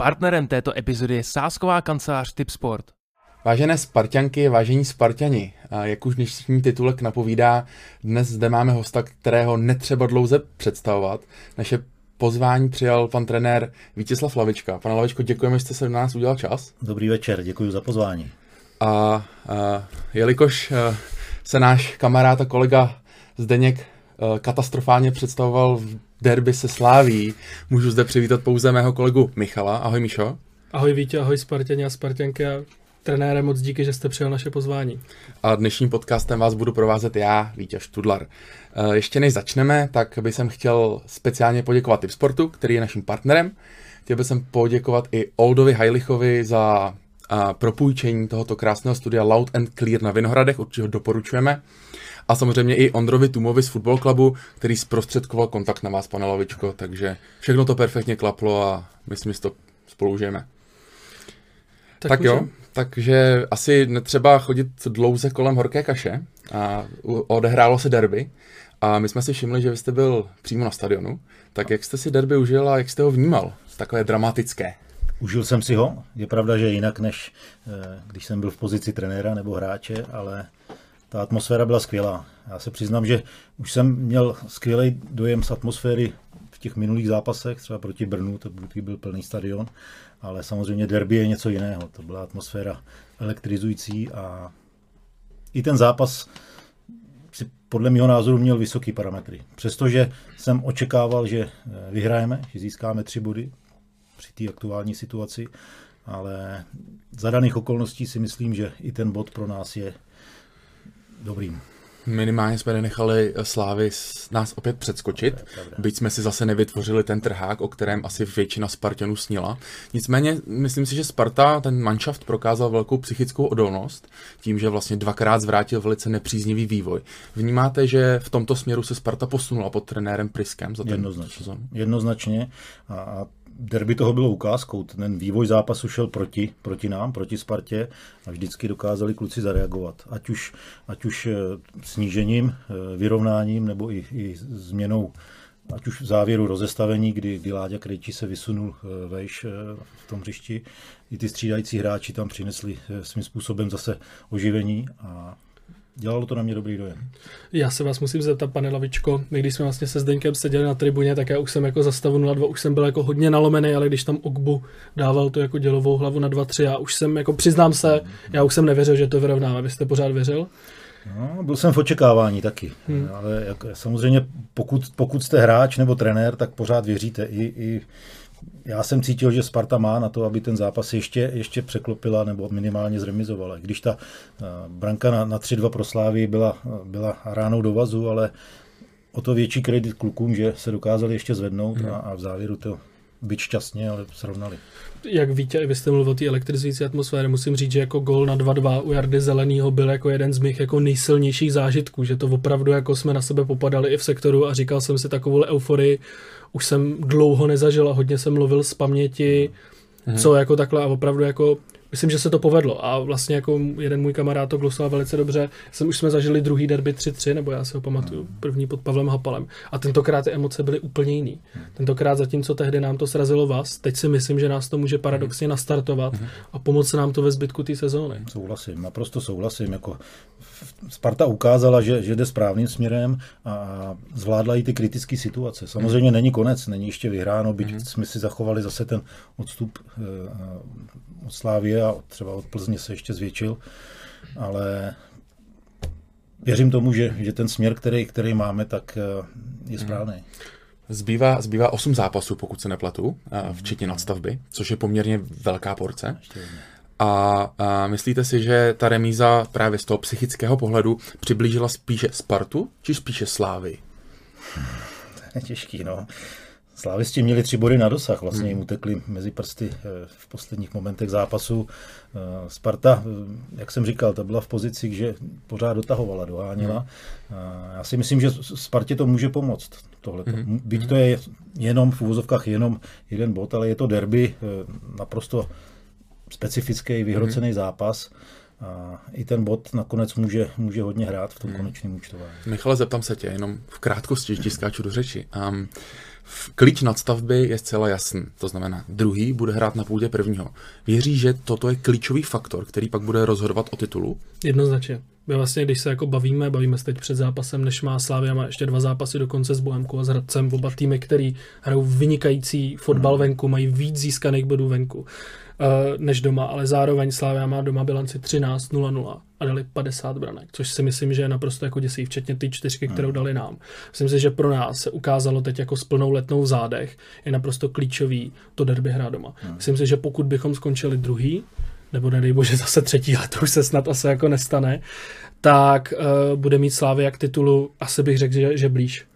Partnerem této epizody je sásková kancelář Tipsport. Vážené Spartianky, vážení Spartiani, jak už dnešní titulek napovídá, dnes zde máme hosta, kterého netřeba dlouze představovat. Naše pozvání přijal pan trenér Vítězslav Lavička. Pane Lavičko, děkujeme, že jste se na nás udělal čas. Dobrý večer, děkuji za pozvání. A, a jelikož a, se náš kamarád a kolega Zdeněk a, katastrofálně představoval v derby se Sláví, můžu zde přivítat pouze mého kolegu Michala. Ahoj Míšo. Ahoj Vítě, ahoj Spartěni a Spartěnky a trenére, moc díky, že jste přijal naše pozvání. A dnešním podcastem vás budu provázet já, Vítě Študlar. Ještě než začneme, tak bych jsem chtěl speciálně poděkovat Tipsportu, který je naším partnerem. Chtěl bych jsem poděkovat i Oldovi Hajlichovi za propůjčení tohoto krásného studia Loud and Clear na Vinohradech, určitě ho doporučujeme. A samozřejmě i Ondrovi Tumovi z Football Clubu, který zprostředkoval kontakt na vás, pane Lavičko, takže všechno to perfektně klaplo a myslím, že to spolu užijeme. Tak, tak jo, takže asi netřeba chodit dlouze kolem horké kaše a odehrálo se derby a my jsme si všimli, že vy jste byl přímo na stadionu, tak jak jste si derby užil a jak jste ho vnímal? Takové dramatické. Užil jsem si ho. Je pravda, že jinak než eh, když jsem byl v pozici trenéra nebo hráče, ale ta atmosféra byla skvělá. Já se přiznám, že už jsem měl skvělý dojem z atmosféry v těch minulých zápasech, třeba proti Brnu, to byl plný stadion, ale samozřejmě derby je něco jiného. To byla atmosféra elektrizující a i ten zápas si podle mého názoru měl vysoký parametry. Přestože jsem očekával, že eh, vyhrajeme, že získáme tři body při té aktuální situaci, ale za daných okolností si myslím, že i ten bod pro nás je dobrým. Minimálně jsme nenechali Slávy nás opět předskočit, byť jsme si zase nevytvořili ten trhák, o kterém asi většina Spartanů snila. Nicméně myslím si, že Sparta, ten manšaft prokázal velkou psychickou odolnost tím, že vlastně dvakrát zvrátil velice nepříznivý vývoj. Vnímáte, že v tomto směru se Sparta posunula pod trenérem Priskem za ten Jednoznačně. sezon? Jednoznačně. A derby toho bylo ukázkou. Ten vývoj zápasu šel proti, proti nám, proti Spartě a vždycky dokázali kluci zareagovat. Ať už, ať už eh, snížením, eh, vyrovnáním nebo i, i změnou ať už v závěru rozestavení, kdy, kdy Láďa Krejčí se vysunul eh, vejš v tom hřišti, i ty střídající hráči tam přinesli svým způsobem zase oživení a dělalo to na mě dobrý dojem. Já se vás musím zeptat, pane Lavičko, my když jsme vlastně se Zdeňkem seděli na tribuně, tak já už jsem jako za stavu 0-2, už jsem byl jako hodně nalomený, ale když tam Ogbu dával to jako dělovou hlavu na 2-3, já už jsem, jako přiznám se, já už jsem nevěřil, že to vyrovnáme. Vy jste pořád věřil? No, byl jsem v očekávání taky, hmm. ale jak, samozřejmě pokud, pokud jste hráč nebo trenér, tak pořád věříte i, i já jsem cítil, že Sparta má na to, aby ten zápas ještě, ještě překlopila nebo minimálně zremizovala. Když ta uh, branka na, na 3-2 pro Slávy byla, byla ránou do vazu, ale o to větší kredit klukům, že se dokázali ještě zvednout hmm. a, a v závěru to být šťastně, ale srovnali. Jak víte, vy jste mluvil o té elektrizující atmosféře, musím říct, že jako gol na 2-2 u Jardy Zelenýho byl jako jeden z mých jako nejsilnějších zážitků, že to opravdu jako jsme na sebe popadali i v sektoru a říkal jsem si takovou euforii, už jsem dlouho nezažil a hodně jsem mluvil z paměti, hmm. co jako takhle a opravdu jako myslím, že se to povedlo a vlastně jako jeden můj kamarád to glosoval velice dobře. Jsem, už jsme zažili druhý derby 3-3, nebo já si ho pamatuju, hmm. první pod Pavlem Hapalem. A tentokrát ty emoce byly úplně jiný. Hmm. Tentokrát zatímco tehdy nám to srazilo vás, teď si myslím, že nás to může paradoxně nastartovat a pomoct nám to ve zbytku té sezóny. Souhlasím, naprosto souhlasím. Jako Sparta ukázala, že, že jde správným směrem a zvládla i ty kritické situace. Samozřejmě není konec, není ještě vyhráno, byť jsme si zachovali zase ten odstup eh, od Slávie a třeba od Plzně se ještě zvětšil, ale věřím tomu, že, že ten směr, který, který máme, tak eh, je mhm. správný. Mm. Zbývá, zbývá 8 zápasů, pokud se nepletu, mhm. včetně nadstavby, což je poměrně velká porce. A, a myslíte si, že ta remíza právě z toho psychického pohledu přiblížila spíše Spartu, či spíše Slávy? To je těžký, no. Slávisti měli tři body na dosah, vlastně jim hmm. utekli mezi prsty eh, v posledních momentech zápasu. Eh, Sparta, eh, jak jsem říkal, ta byla v pozici, že pořád dotahovala, doháněla. Hmm. Já si myslím, že Spartě to může pomoct. Tohle. Hmm. Byť to je jenom v úvozovkách jenom jeden bod, ale je to derby naprosto specifický, vyhrocený zápas a i ten bod nakonec může, může hodně hrát v tom konečném účtování. Michale, zeptám se tě, jenom v krátkosti, že ti skáču do řeči. Um, klíč nadstavby je zcela jasný, to znamená, druhý bude hrát na půdě prvního. Věří, že toto je klíčový faktor, který pak bude rozhodovat o titulu? Jednoznačně. My vlastně, když se jako bavíme, bavíme se teď před zápasem, než má Slávia, má ještě dva zápasy dokonce s Bohemkou a s Hradcem, oba týmy, který hrajou vynikající fotbal venku, mají víc získaných bodů venku než doma, ale zároveň Slávia má doma bilanci 13-0-0 a dali 50 branek, což si myslím, že je naprosto jako děsí, včetně ty čtyřky, kterou dali nám. Myslím si, že pro nás se ukázalo teď jako s plnou letnou v zádech, je naprosto klíčový to derby hrát doma. Myslím si, že pokud bychom skončili druhý, nebo nedej bože zase třetí, ale to už se snad asi jako nestane, tak uh, bude mít Slávy k titulu, asi bych řekl, že, že blíž.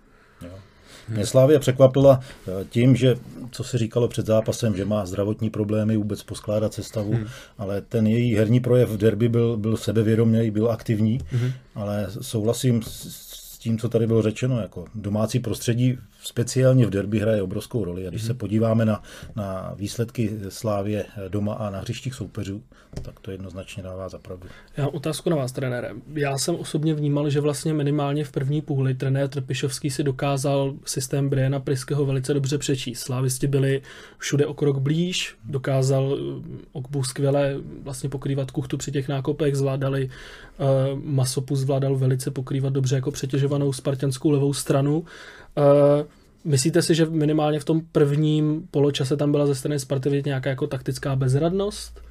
Mě Slávia překvapila eh, tím, že, co se říkalo před zápasem, že má zdravotní problémy vůbec poskládat sestavu, hmm. ale ten její herní projev v derby byl, byl sebevědomě, byl aktivní, hmm. ale souhlasím s, s tím, co tady bylo řečeno, jako domácí prostředí speciálně v derby hraje obrovskou roli a když se podíváme na, na výsledky Slávě doma a na hřištích soupeřů, tak to jednoznačně dává za pravdu. Já mám otázku na vás, trenére. Já jsem osobně vnímal, že vlastně minimálně v první půli trenér Trpišovský si dokázal systém Briana Priského velice dobře přečíst. Slávisti byli všude o krok blíž, dokázal eh, Okbu skvěle vlastně pokrývat kuchtu při těch nákopech, zvládali uh, Masopus zvládal velice pokrývat dobře jako přetěžovanou spartianskou levou stranu. Uh, Myslíte si, že minimálně v tom prvním poločase tam byla ze strany Sparty vidět nějaká jako taktická bezradnost?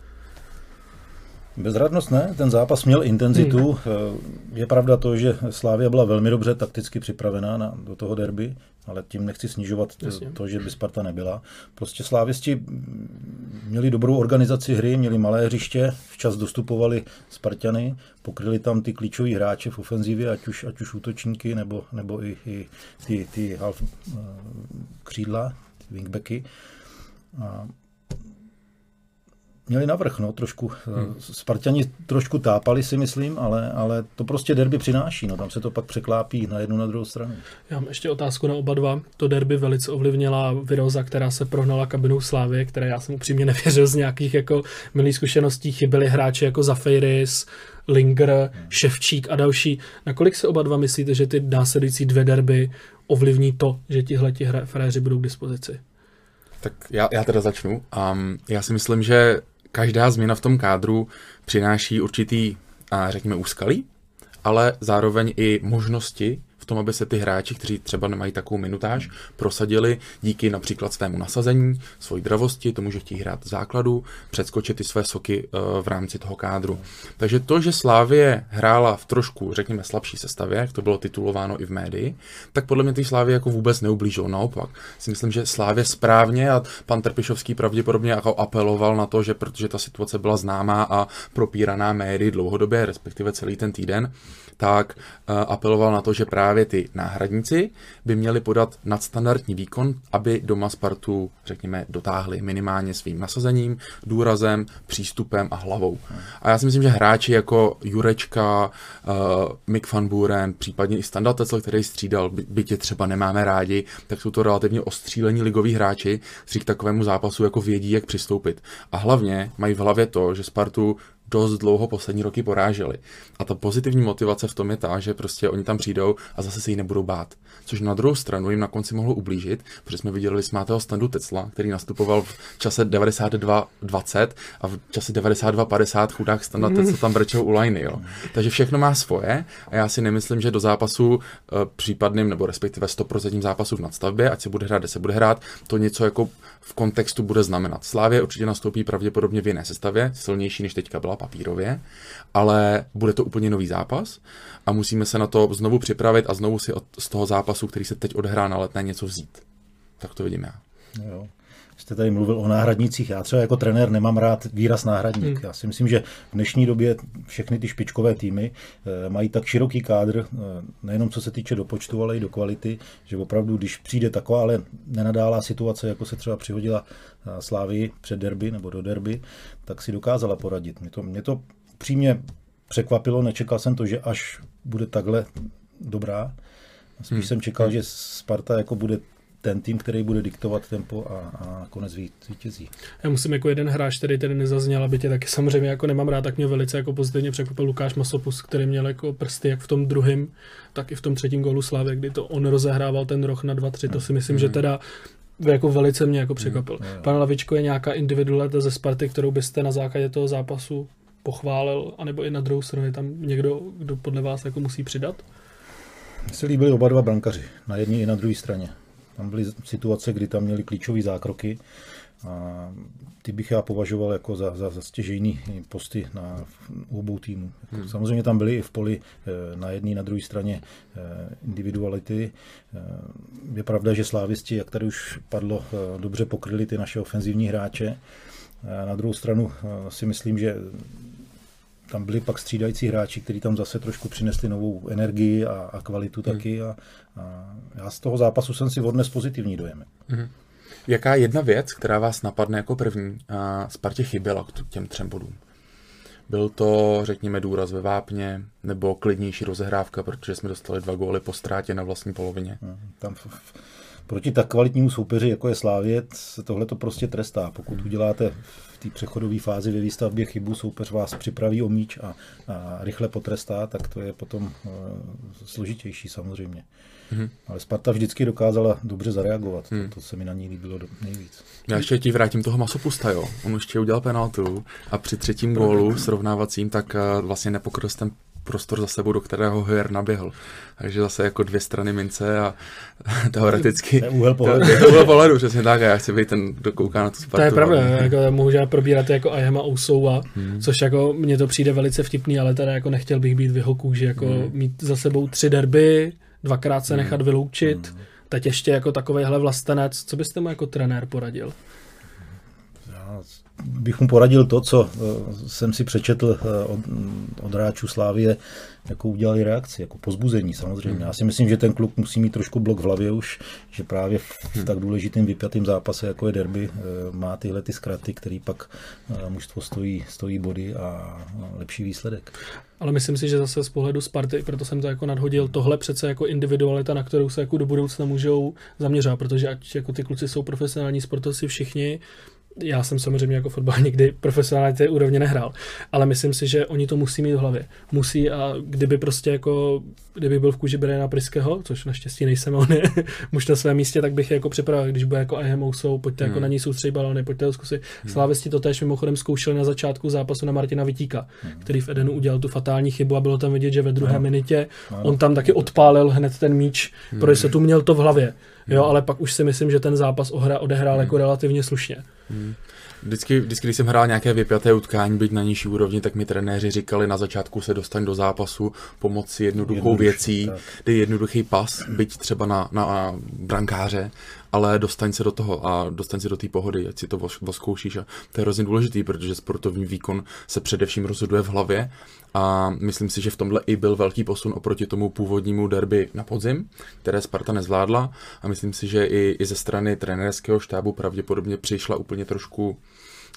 Bezradnost ne, ten zápas měl intenzitu. Hmm. Je pravda to, že Slávia byla velmi dobře takticky připravená na, do toho derby, ale tím nechci snižovat Jasně. to, že by Sparta nebyla. Prostě Slávisti měli dobrou organizaci hry, měli malé hřiště, včas dostupovali Spartany, pokryli tam ty klíčoví hráče v ofenzivě, ať už, ať už útočníky, nebo, nebo i, i ty, ty half uh, křídla, ty wingbacky. A měli navrch, no, trošku. Hmm. Spartani trošku tápali si myslím, ale, ale to prostě derby přináší, no, tam se to pak překlápí na jednu na druhou stranu. Já mám ještě otázku na oba dva. To derby velice ovlivnila Viroza, která se prohnala kabinou Slávy, které já jsem upřímně nevěřil z nějakých jako milých zkušeností. Chyběli hráči jako Zafeiris, Linger, Ševčík a další. Nakolik se oba dva myslíte, že ty následující dvě derby ovlivní to, že tihleti frajeři budou k dispozici? Tak já, já teda začnu. Um, já si myslím, že každá změna v tom kádru přináší určitý, a řekněme, úskalí, ale zároveň i možnosti v tom, aby se ty hráči, kteří třeba nemají takovou minutáž, prosadili díky například svému nasazení, svojí dravosti, tomu, že chtějí hrát základu, předskočit ty své soky uh, v rámci toho kádru. Takže to, že Slávie hrála v trošku, řekněme, slabší sestavě, jak to bylo titulováno i v médii, tak podle mě ty Slávie jako vůbec neublížilo. Naopak, si myslím, že Slávě správně a pan Trpišovský pravděpodobně jako apeloval na to, že protože ta situace byla známá a propíraná médii dlouhodobě, respektive celý ten týden, tak uh, apeloval na to, že právě ty náhradníci by měli podat nadstandardní výkon, aby doma Spartu, řekněme, dotáhli minimálně svým nasazením, důrazem, přístupem a hlavou. A já si myslím, že hráči jako Jurečka, uh, Mick van Buren, případně i Standa Tecel, který střídal, by, bytě třeba nemáme rádi, tak jsou to relativně ostřílení ligoví hráči, kteří k takovému zápasu jako vědí, jak přistoupit. A hlavně mají v hlavě to, že Spartu dost dlouho poslední roky poráželi. A ta pozitivní motivace v tom je ta, že prostě oni tam přijdou a zase se jí nebudou bát. Což na druhou stranu jim na konci mohlo ublížit, protože jsme viděli smátého standu Tesla, který nastupoval v čase 92-20 a v čase 92-50 chudák standa Tesla tam brčel u liney, jo. Takže všechno má svoje a já si nemyslím, že do zápasu e, případným nebo respektive 100% zápasu v nadstavbě, ať se bude hrát, kde se bude hrát, to něco jako v kontextu bude znamenat. Slávě určitě nastoupí pravděpodobně v jiné sestavě, silnější než teďka byla papírově, ale bude to úplně nový zápas a musíme se na to znovu připravit a znovu si od, z toho zápasu, který se teď odhrá na letné, něco vzít. Tak to vidím já. Jo. Jste tady mluvil o náhradnících. Já třeba jako trenér nemám rád výraz náhradník. Hmm. Já si myslím, že v dnešní době všechny ty špičkové týmy e, mají tak široký kádr, e, nejenom co se týče do počtu, ale i do kvality, že opravdu, když přijde taková ale nenadálá situace, jako se třeba přihodila Slávii před derby nebo do derby, tak si dokázala poradit. Mě to, mě to přímě překvapilo, nečekal jsem to, že až bude takhle dobrá. Spíš hmm. jsem čekal, že Sparta jako bude ten tým, který bude diktovat tempo a, a konec vítězí. Já musím jako jeden hráč, který tedy nezazněl, aby tě taky samozřejmě jako nemám rád, tak mě velice jako pozitivně překvapil Lukáš Masopus, který měl jako prsty jak v tom druhém, tak i v tom třetím gólu Slávy, kdy to on rozehrával ten roh na 2-3, to si myslím, mm. že teda jako velice mě jako překvapil. Mm, Pane Lavičko, je nějaká individualita ze Sparty, kterou byste na základě toho zápasu pochválil, anebo i na druhou stranu je tam někdo, kdo podle vás jako musí přidat? Mně se líbili oba dva brankaři, na jedné i na druhé straně. Tam byly situace, kdy tam měli klíčové zákroky a ty bych já považoval jako za, za, za stěžejný posty na obou týmů. Hmm. Samozřejmě tam byly i v poli eh, na jedné, na druhé straně eh, individuality. Eh, je pravda, že slávisti, jak tady už padlo, dobře pokryli ty naše ofenzivní hráče. Na druhou stranu si myslím, že tam byli pak střídající hráči, kteří tam zase trošku přinesli novou energii a, a kvalitu hmm. taky. A, a já z toho zápasu jsem si odnes pozitivní dojem. Hmm. Jaká jedna věc, která vás napadne jako první, a Spartě chyběla k těm třem bodům? Byl to, řekněme, důraz ve vápně, nebo klidnější rozehrávka, protože jsme dostali dva góly po ztrátě na vlastní polovině? Hmm. Tam v, v, proti tak kvalitnímu soupeři, jako je Slávět, se tohle to prostě trestá. Pokud hmm. uděláte té přechodové fázi ve výstavbě chybu, soupeř vás připraví o míč a, a rychle potrestá, tak to je potom uh, složitější samozřejmě. Mm-hmm. Ale Sparta vždycky dokázala dobře zareagovat. Mm. To, to se mi na ní líbilo do, nejvíc. Já ještě ti vrátím toho Masopusta, jo. On ještě udělal penaltu a při třetím gólu srovnávacím tak uh, vlastně nepokryl ten prostor za sebou, do kterého Hoyer naběhl. Takže zase jako dvě strany mince a teoreticky... To je úhel pohledu. To je úhel pohledu, přesně tak. A já chci být ten, kdo kouká na tu Spartu. To je pravda, jako, můžeme probírat jako Ayama Ousouva, hmm. což jako mně to přijde velice vtipný, ale teda jako nechtěl bych být v jeho kůži, jako hmm. mít za sebou tři derby, dvakrát se hmm. nechat vyloučit, hmm. teď ještě jako takovejhle vlastenec, co byste mu jako trenér poradil? Bych mu poradil to, co eh, jsem si přečetl eh, od, od hráčů Slávie, jako udělali reakci, jako pozbuzení samozřejmě. Hmm. Já si myslím, že ten kluk musí mít trošku blok v hlavě už, že právě v, v hmm. tak důležitým vypjatým zápase, jako je derby, eh, má tyhle ty zkraty, který pak mužstvo stojí, stojí body a lepší výsledek. Ale myslím si, že zase z pohledu Sparty, proto jsem to jako nadhodil, tohle přece jako individualita, na kterou se jako do budoucna můžou zaměřovat, protože ať jako ty kluci jsou profesionální sportovci všichni, já jsem samozřejmě jako fotbal nikdy profesionálně té úrovně nehrál, ale myslím si, že oni to musí mít v hlavě. Musí a kdyby prostě jako, kdyby byl v kůži Briana Priského, což naštěstí nejsem, on je muž na svém místě, tak bych je jako připravil, když bude jako IMO jsou, pojďte jako hmm. jako na ní soustředit balony, pojďte to zkusit. Hmm. Slávesti to též mimochodem zkoušeli na začátku zápasu na Martina Vitíka, hmm. který v Edenu udělal tu fatální chybu a bylo tam vidět, že ve druhé hmm. minutě hmm. on tam taky odpálil hned ten míč, hmm. protože se tu měl to v hlavě. Jo, ale pak už si myslím, že ten zápas ohra odehrál hmm. jako relativně slušně. Hmm. Vždycky, vždycky, když jsem hrál nějaké vypjaté utkání, být na nižší úrovni, tak mi trenéři říkali na začátku se dostaň do zápasu pomocí jednoduchou Jednoduše, věcí, tak. dej jednoduchý pas, byť třeba na, na brankáře ale dostaň se do toho a dostaň se do té pohody, ať si to voskoušíš. A to je hrozně důležitý, protože sportovní výkon se především rozhoduje v hlavě. A myslím si, že v tomhle i byl velký posun oproti tomu původnímu derby na podzim, které Sparta nezvládla. A myslím si, že i, i ze strany trenérského štábu pravděpodobně přišla úplně trošku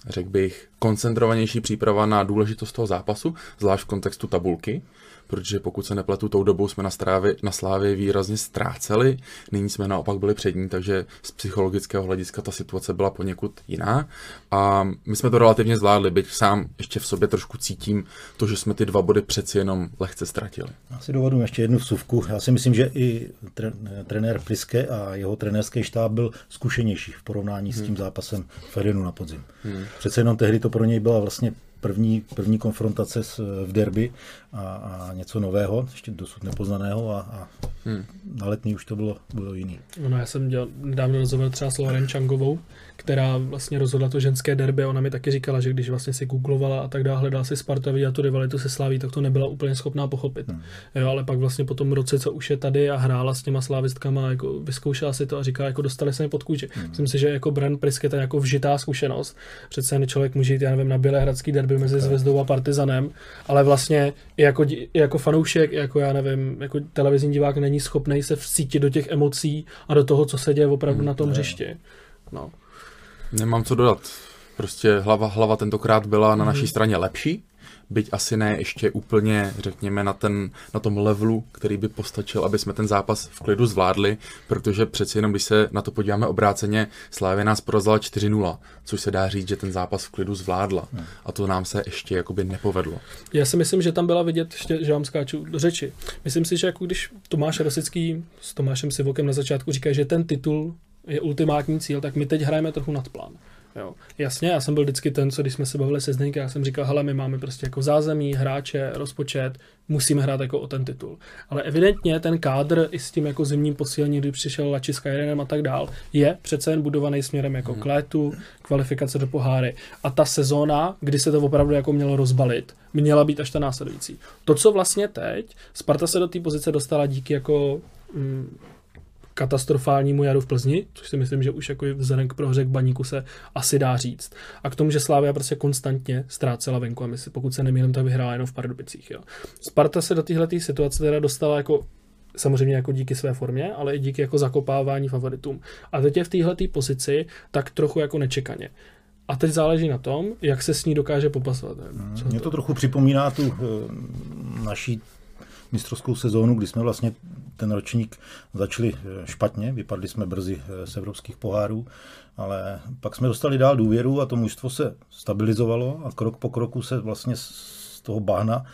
řekl bych, koncentrovanější příprava na důležitost toho zápasu, zvlášť v kontextu tabulky, protože pokud se nepletu, tou dobou jsme na, strávě, na Slávě výrazně ztráceli, nyní jsme naopak byli přední, takže z psychologického hlediska ta situace byla poněkud jiná a my jsme to relativně zvládli, byť sám ještě v sobě trošku cítím to, že jsme ty dva body přeci jenom lehce ztratili. Já si dovodu ještě jednu vsuvku. Já si myslím, že i trenér Priske a jeho trenérský štáb byl zkušenější v porovnání hmm. s tím zápasem Fedenu na podzim. Hmm. Přece jenom tehdy to pro něj byla vlastně první, první konfrontace s, v derby a, a něco nového, ještě dosud nepoznaného a, a hmm. na letní už to bylo, bylo jiný. No, já jsem dělal nedávno rozhovor třeba s Loren Changovou, která vlastně rozhodla to ženské derby. Ona mi taky říkala, že když vlastně si googlovala a tak dále, hledala si Sparta, viděla tu rivalitu se Sláví, tak to nebyla úplně schopná pochopit. Hmm. Jo, ale pak vlastně po tom roce, co už je tady a hrála s těma slávistkama, jako vyzkoušela si to a říká, jako dostali se mi pod kůži. Hmm. Myslím si, že jako Brand Priske to je jako vžitá zkušenost. Přece jen člověk může jít, já nevím, na Bělehradský derby mezi Zvezdou a Partizanem, ale vlastně i jako, i jako fanoušek, jako já nevím, jako televizní divák není schopný se vcítit do těch emocí a do toho, co se děje opravdu hmm, na tom hřišti. No. Nemám co dodat. Prostě hlava, hlava tentokrát byla na naší mhm. straně lepší. byť asi ne ještě úplně, řekněme, na, ten, na tom levelu, který by postačil, aby jsme ten zápas v klidu zvládli, protože přeci jenom, když se na to podíváme obráceně, Slávě nás porazila 4-0, což se dá říct, že ten zápas v klidu zvládla. A to nám se ještě jakoby nepovedlo. Já si myslím, že tam byla vidět, ještě, že vám skáču do řeči. Myslím si, že jako když Tomáš Rosický s Tomášem Sivokem na začátku říká, že ten titul je ultimátní cíl, tak my teď hrajeme trochu nad plán. Jo. Jasně, já jsem byl vždycky ten, co když jsme se bavili se Zdeňkem, já jsem říkal, hele, my máme prostě jako zázemí, hráče, rozpočet, musíme hrát jako o ten titul. Ale evidentně ten kádr i s tím jako zimním posílením, kdy přišel Lači s Kairenem a tak dál, je přece jen budovaný směrem jako k létu, kvalifikace do poháry. A ta sezóna, kdy se to opravdu jako mělo rozbalit, měla být až ta následující. To, co vlastně teď, Sparta se do té pozice dostala díky jako mm, katastrofálnímu jaru v Plzni, což si myslím, že už jako vzhledem k prohře k baníku se asi dá říct. A k tomu, že Slávia prostě konstantně ztrácela venku a my si, pokud se nemýlím, tak vyhrála jenom v Pardubicích. Jo. Sparta se do téhle situace teda dostala jako samozřejmě jako díky své formě, ale i díky jako zakopávání favoritům. A teď je v téhle pozici tak trochu jako nečekaně. A teď záleží na tom, jak se s ní dokáže popasovat. Mě to trochu připomíná tu uh, naší mistrovskou sezónu, kdy jsme vlastně ten ročník začali eh, špatně, vypadli jsme brzy eh, z evropských pohárů, ale pak jsme dostali dál důvěru a to mužstvo se stabilizovalo a krok po kroku se vlastně z toho bahna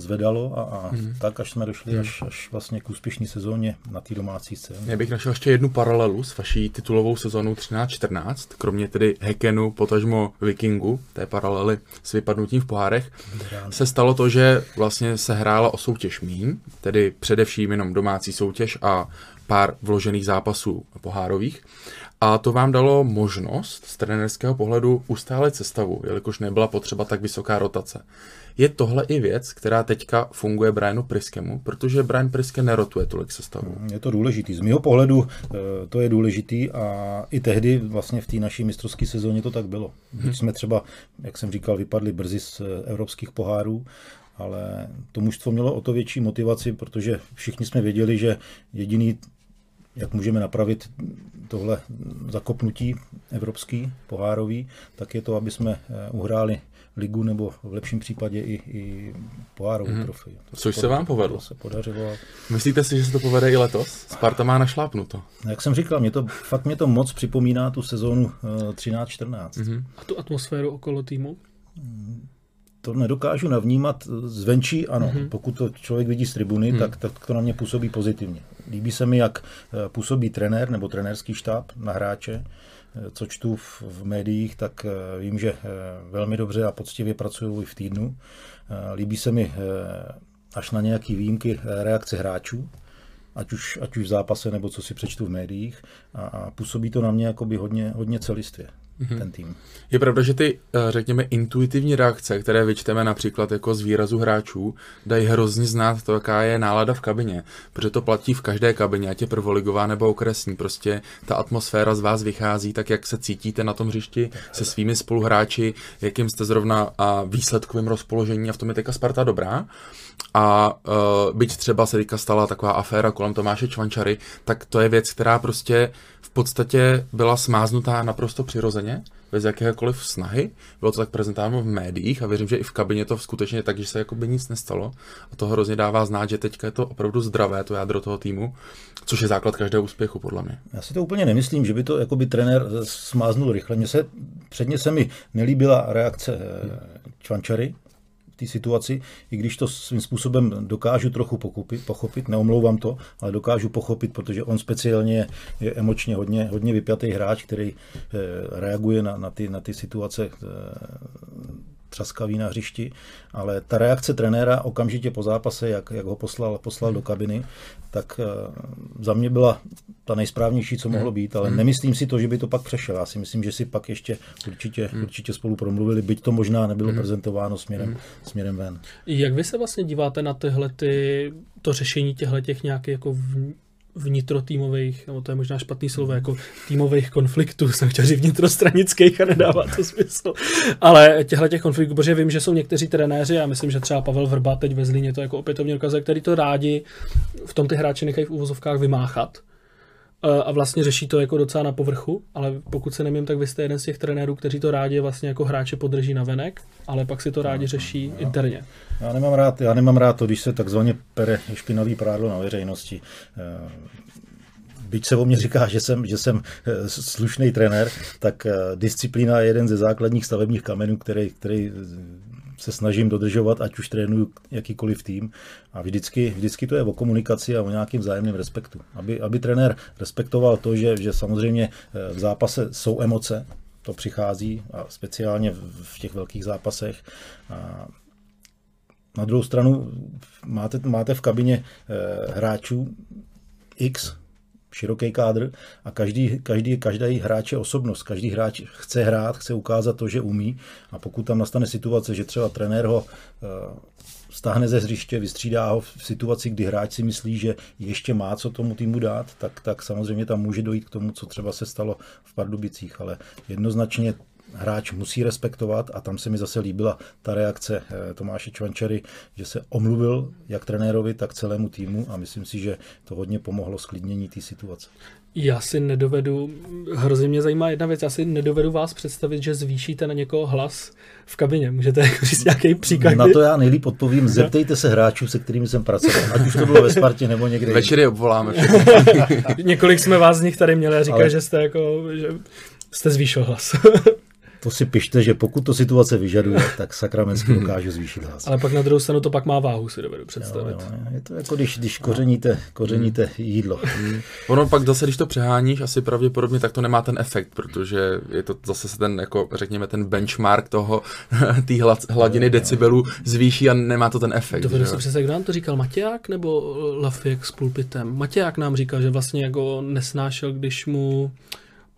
zvedalo a, a hmm. tak, až jsme došli hmm. až, až vlastně k úspěšné sezóně na té domácí scéně. Já bych našel ještě jednu paralelu s vaší titulovou sezónou 13-14, kromě tedy Hekenu, potažmo Vikingu, té paralely s vypadnutím v pohárech, Ráno. se stalo to, že vlastně se hrála o soutěž mín, tedy především jenom domácí soutěž a pár vložených zápasů pohárových. A to vám dalo možnost z trenerského pohledu ustálet sestavu, jelikož nebyla potřeba tak vysoká rotace. Je tohle i věc, která teďka funguje Brianu Priskemu, protože Brian Priske nerotuje tolik sestavu. Je to důležitý. Z mého pohledu eh, to je důležitý a i tehdy vlastně v té naší mistrovské sezóně to tak bylo. Když hmm. jsme třeba, jak jsem říkal, vypadli brzy z eh, evropských pohárů, ale to mužstvo mělo o to větší motivaci, protože všichni jsme věděli, že jediný jak můžeme napravit tohle zakopnutí evropský, pohárový, tak je to, aby jsme eh, uhráli ligu nebo v lepším případě i, i pohárovou mm-hmm. trofej. To Což se, se vám povedlo. To se podařilo. Myslíte si, že se to povede i letos? Sparta má našlápnuto. Jak jsem říkal, mě to, fakt mě to moc připomíná tu sezónu uh, 13-14. Mm-hmm. A tu atmosféru okolo týmu? to nedokážu navnímat zvenčí, ano. Mm-hmm. Pokud to člověk vidí z tribuny, mm. tak, tak to na mě působí pozitivně. Líbí se mi, jak eh, působí trenér nebo trenérský štáb na hráče. Eh, co čtu v, v médiích, tak eh, vím, že velmi dobře a poctivě pracují i v týdnu. Líbí se mi až na nějaké výjimky reakce hráčů, ať už, ať už v zápase nebo co si přečtu v médiích a, a působí to na mě jakoby hodně, hodně celistvě mm-hmm. ten tým. Je pravda, že ty, eh, řekněme, intuitivní reakce, které vyčteme například jako z výrazu hráčů, dají hrozně znát to, jaká je nálada v kabině, protože to platí v každé kabině, ať je prvoligová nebo okresní. Prostě ta atmosféra z vás vychází tak, jak se cítíte na tom hřišti se svými spoluhráči, jakým jste zrovna a výsledkovým rozpoložení a v tom je teďka Sparta dobrá. A uh, byť třeba se teďka stala taková aféra kolem Tomáše Čvančary, tak to je věc, která prostě podstatě byla smáznutá naprosto přirozeně, bez jakéhokoliv snahy. Bylo to tak prezentováno v médiích a věřím, že i v kabině to skutečně tak, že se jako by nic nestalo. A to hrozně dává znát, že teďka je to opravdu zdravé, to jádro toho týmu, což je základ každého úspěchu, podle mě. Já si to úplně nemyslím, že by to jako by trenér smáznul rychle. Mně se, předně se mi nelíbila reakce eh, Čvančary, té situaci, i když to svým způsobem dokážu trochu pochopit, pochopit, neomlouvám to, ale dokážu pochopit, protože on speciálně je emočně hodně, hodně vypjatý hráč, který eh, reaguje na, na, ty, na ty situace eh, třaskavý na hřišti, ale ta reakce trenéra okamžitě po zápase, jak, jak ho poslal, poslal do kabiny, tak uh, za mě byla ta nejsprávnější, co mohlo být, ale mm. nemyslím si to, že by to pak přešel. Já si myslím, že si pak ještě určitě, určitě spolu promluvili, byť to možná nebylo prezentováno směrem, směrem ven. Jak vy se vlastně díváte na tyhle ty, to řešení těchto těch nějakých jako v vnitrotýmových, nebo to je možná špatný slovo, jako týmových konfliktů, jsem chtěl říct vnitrostranických a nedává to smysl. Ale těchto těch konfliktů, protože vím, že jsou někteří trenéři, a myslím, že třeba Pavel Vrba teď ve Zlíně to jako opětovně dokazuje, který to rádi v tom ty hráči nechají v úvozovkách vymáchat a vlastně řeší to jako docela na povrchu, ale pokud se nemím, tak vy jste jeden z těch trenérů, kteří to rádi vlastně jako hráče podrží na venek, ale pak si to rádi řeší interně. Já nemám rád, já nemám rád to, když se takzvaně pere špinavý prádlo na veřejnosti. Eh, byť se o mě říká, že jsem, že jsem eh, slušný trenér, tak eh, disciplína je jeden ze základních stavebních kamenů, který, který se snažím dodržovat, ať už trénuju jakýkoliv tým. A vždycky, vždycky to je o komunikaci a o nějakém vzájemném respektu. Aby, aby trenér respektoval to, že, že samozřejmě v zápase jsou emoce, to přichází, a speciálně v těch velkých zápasech. A na druhou stranu máte, máte v kabině eh, hráčů X, široký kádr a každý, každý, každý hráč je osobnost. Každý hráč chce hrát, chce ukázat to, že umí a pokud tam nastane situace, že třeba trenér ho eh, stáhne ze hřiště, vystřídá ho v situaci, kdy hráč si myslí, že ještě má co tomu týmu dát, tak, tak samozřejmě tam může dojít k tomu, co třeba se stalo v Pardubicích, ale jednoznačně hráč musí respektovat a tam se mi zase líbila ta reakce eh, Tomáše Čvančery, že se omluvil jak trenérovi, tak celému týmu a myslím si, že to hodně pomohlo sklidnění té situace. Já si nedovedu, hrozně mě zajímá jedna věc, já si nedovedu vás představit, že zvýšíte na někoho hlas v kabině. Můžete jako říct nějaký příklad? Na to já nejlíp odpovím, zeptejte se hráčů, se kterými jsem pracoval, ať už to bylo ve Spartě nebo někde. Večery obvoláme. Několik jsme vás z nich tady měli a říkali, Ale... že jste jako, že jste zvýšil hlas. to si pište, že pokud to situace vyžaduje, tak sakramensky dokáže zvýšit hlas. Ale pak na druhou stranu to pak má váhu, si dovedu představit. Jo, jo, je to jako když, když kořeníte, kořeníte hmm. jídlo. Hmm. Ono pak zase, když to přeháníš, asi pravděpodobně tak to nemá ten efekt, protože je to zase ten, jako řekněme, ten benchmark toho, té hladiny decibelů zvýší a nemá to ten efekt. Dovedu si přesně, kdo nám to říkal, Matěják nebo Lafiek s pulpitem? Matěják nám říkal, že vlastně jako nesnášel, když mu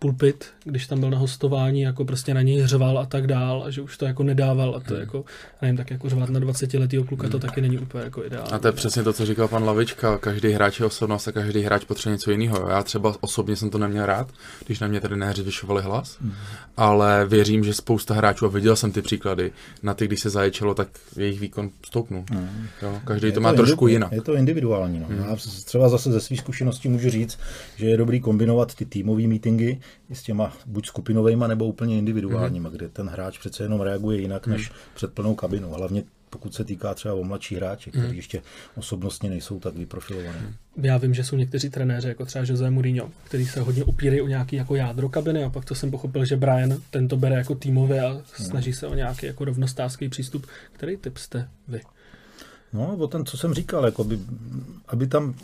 pulpit, když tam byl na hostování, jako prostě na něj hřval a tak dál, a že už to jako nedával a to hmm. jako, nevím, tak jako řvat na 20 letého kluka, to hmm. taky není úplně jako ideální. A to je přesně to, co říkal pan Lavička, každý hráč je osobnost a každý hráč potřebuje něco jiného. Já třeba osobně jsem to neměl rád, když na mě tady zvyšovali hlas, hmm. ale věřím, že spousta hráčů, a viděl jsem ty příklady, na ty, když se zaječelo, tak jejich výkon stoupnul. Hmm. Jo, každý to, to má indi- trošku jinak. Je to individuální. No. Hmm. Já třeba zase ze svých zkušeností můžu říct, že je dobrý kombinovat ty týmové meetingy, s těma buď skupinovými nebo úplně individuálníma, mm-hmm. kde ten hráč přece jenom reaguje jinak mm-hmm. než před plnou kabinou. Hlavně pokud se týká třeba o mladší hráče, kteří mm. ještě osobnostně nejsou tak vyprofilovaní. Mm. Já vím, že jsou někteří trenéři, jako třeba Jose Mourinho, kteří se hodně upírají o nějaký jako jádro kabiny a pak to jsem pochopil, že Brian tento bere jako týmově a snaží mm. se o nějaký jako rovnostářský přístup. Který typ jste vy? No, o ten, co jsem říkal, jako by, aby tam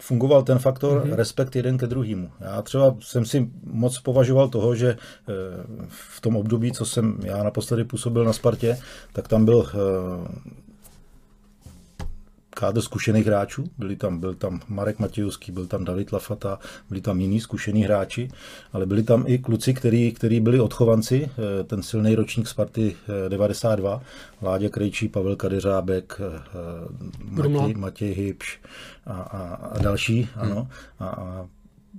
fungoval ten faktor mm-hmm. respekt jeden ke druhému. Já třeba jsem si moc považoval toho, že eh, v tom období, co jsem já naposledy působil na Spartě, tak tam byl eh, kádr zkušených hráčů. Byli tam, byl tam Marek Matějovský, byl tam David Lafata, byli tam jiní zkušení hráči, ale byli tam i kluci, který, který byli odchovanci, eh, ten silný ročník Sparty 92, eh, Láďa Krejčí, Pavel Kadeřábek, eh, Matěj, Matěj Hybš a, a, a další. Hmm. Ano. A, a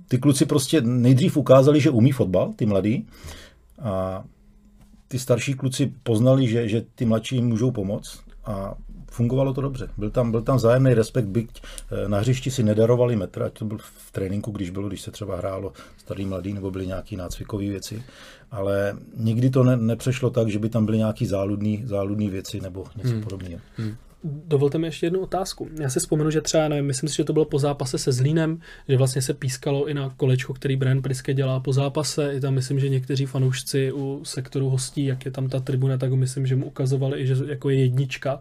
ty kluci prostě nejdřív ukázali, že umí fotbal, ty mladí, a ty starší kluci poznali, že, že ty mladší jim můžou pomoct a fungovalo to dobře. Byl tam, byl tam vzájemný respekt, byť eh, na hřišti si nedarovali metr, ať to byl v tréninku, když bylo, když se třeba hrálo starý mladý, nebo byly nějaké nácvikové věci, ale nikdy to ne, nepřešlo tak, že by tam byly nějaké záludné záludný věci nebo něco hmm. podobného. Hmm. Dovolte mi ještě jednu otázku. Já si vzpomenu, že třeba, nevím, myslím si, že to bylo po zápase se Zlínem, že vlastně se pískalo i na kolečko, který Brian Priske dělá po zápase. I tam myslím, že někteří fanoušci u sektoru hostí, jak je tam ta tribuna, tak myslím, že mu ukazovali že jako je jednička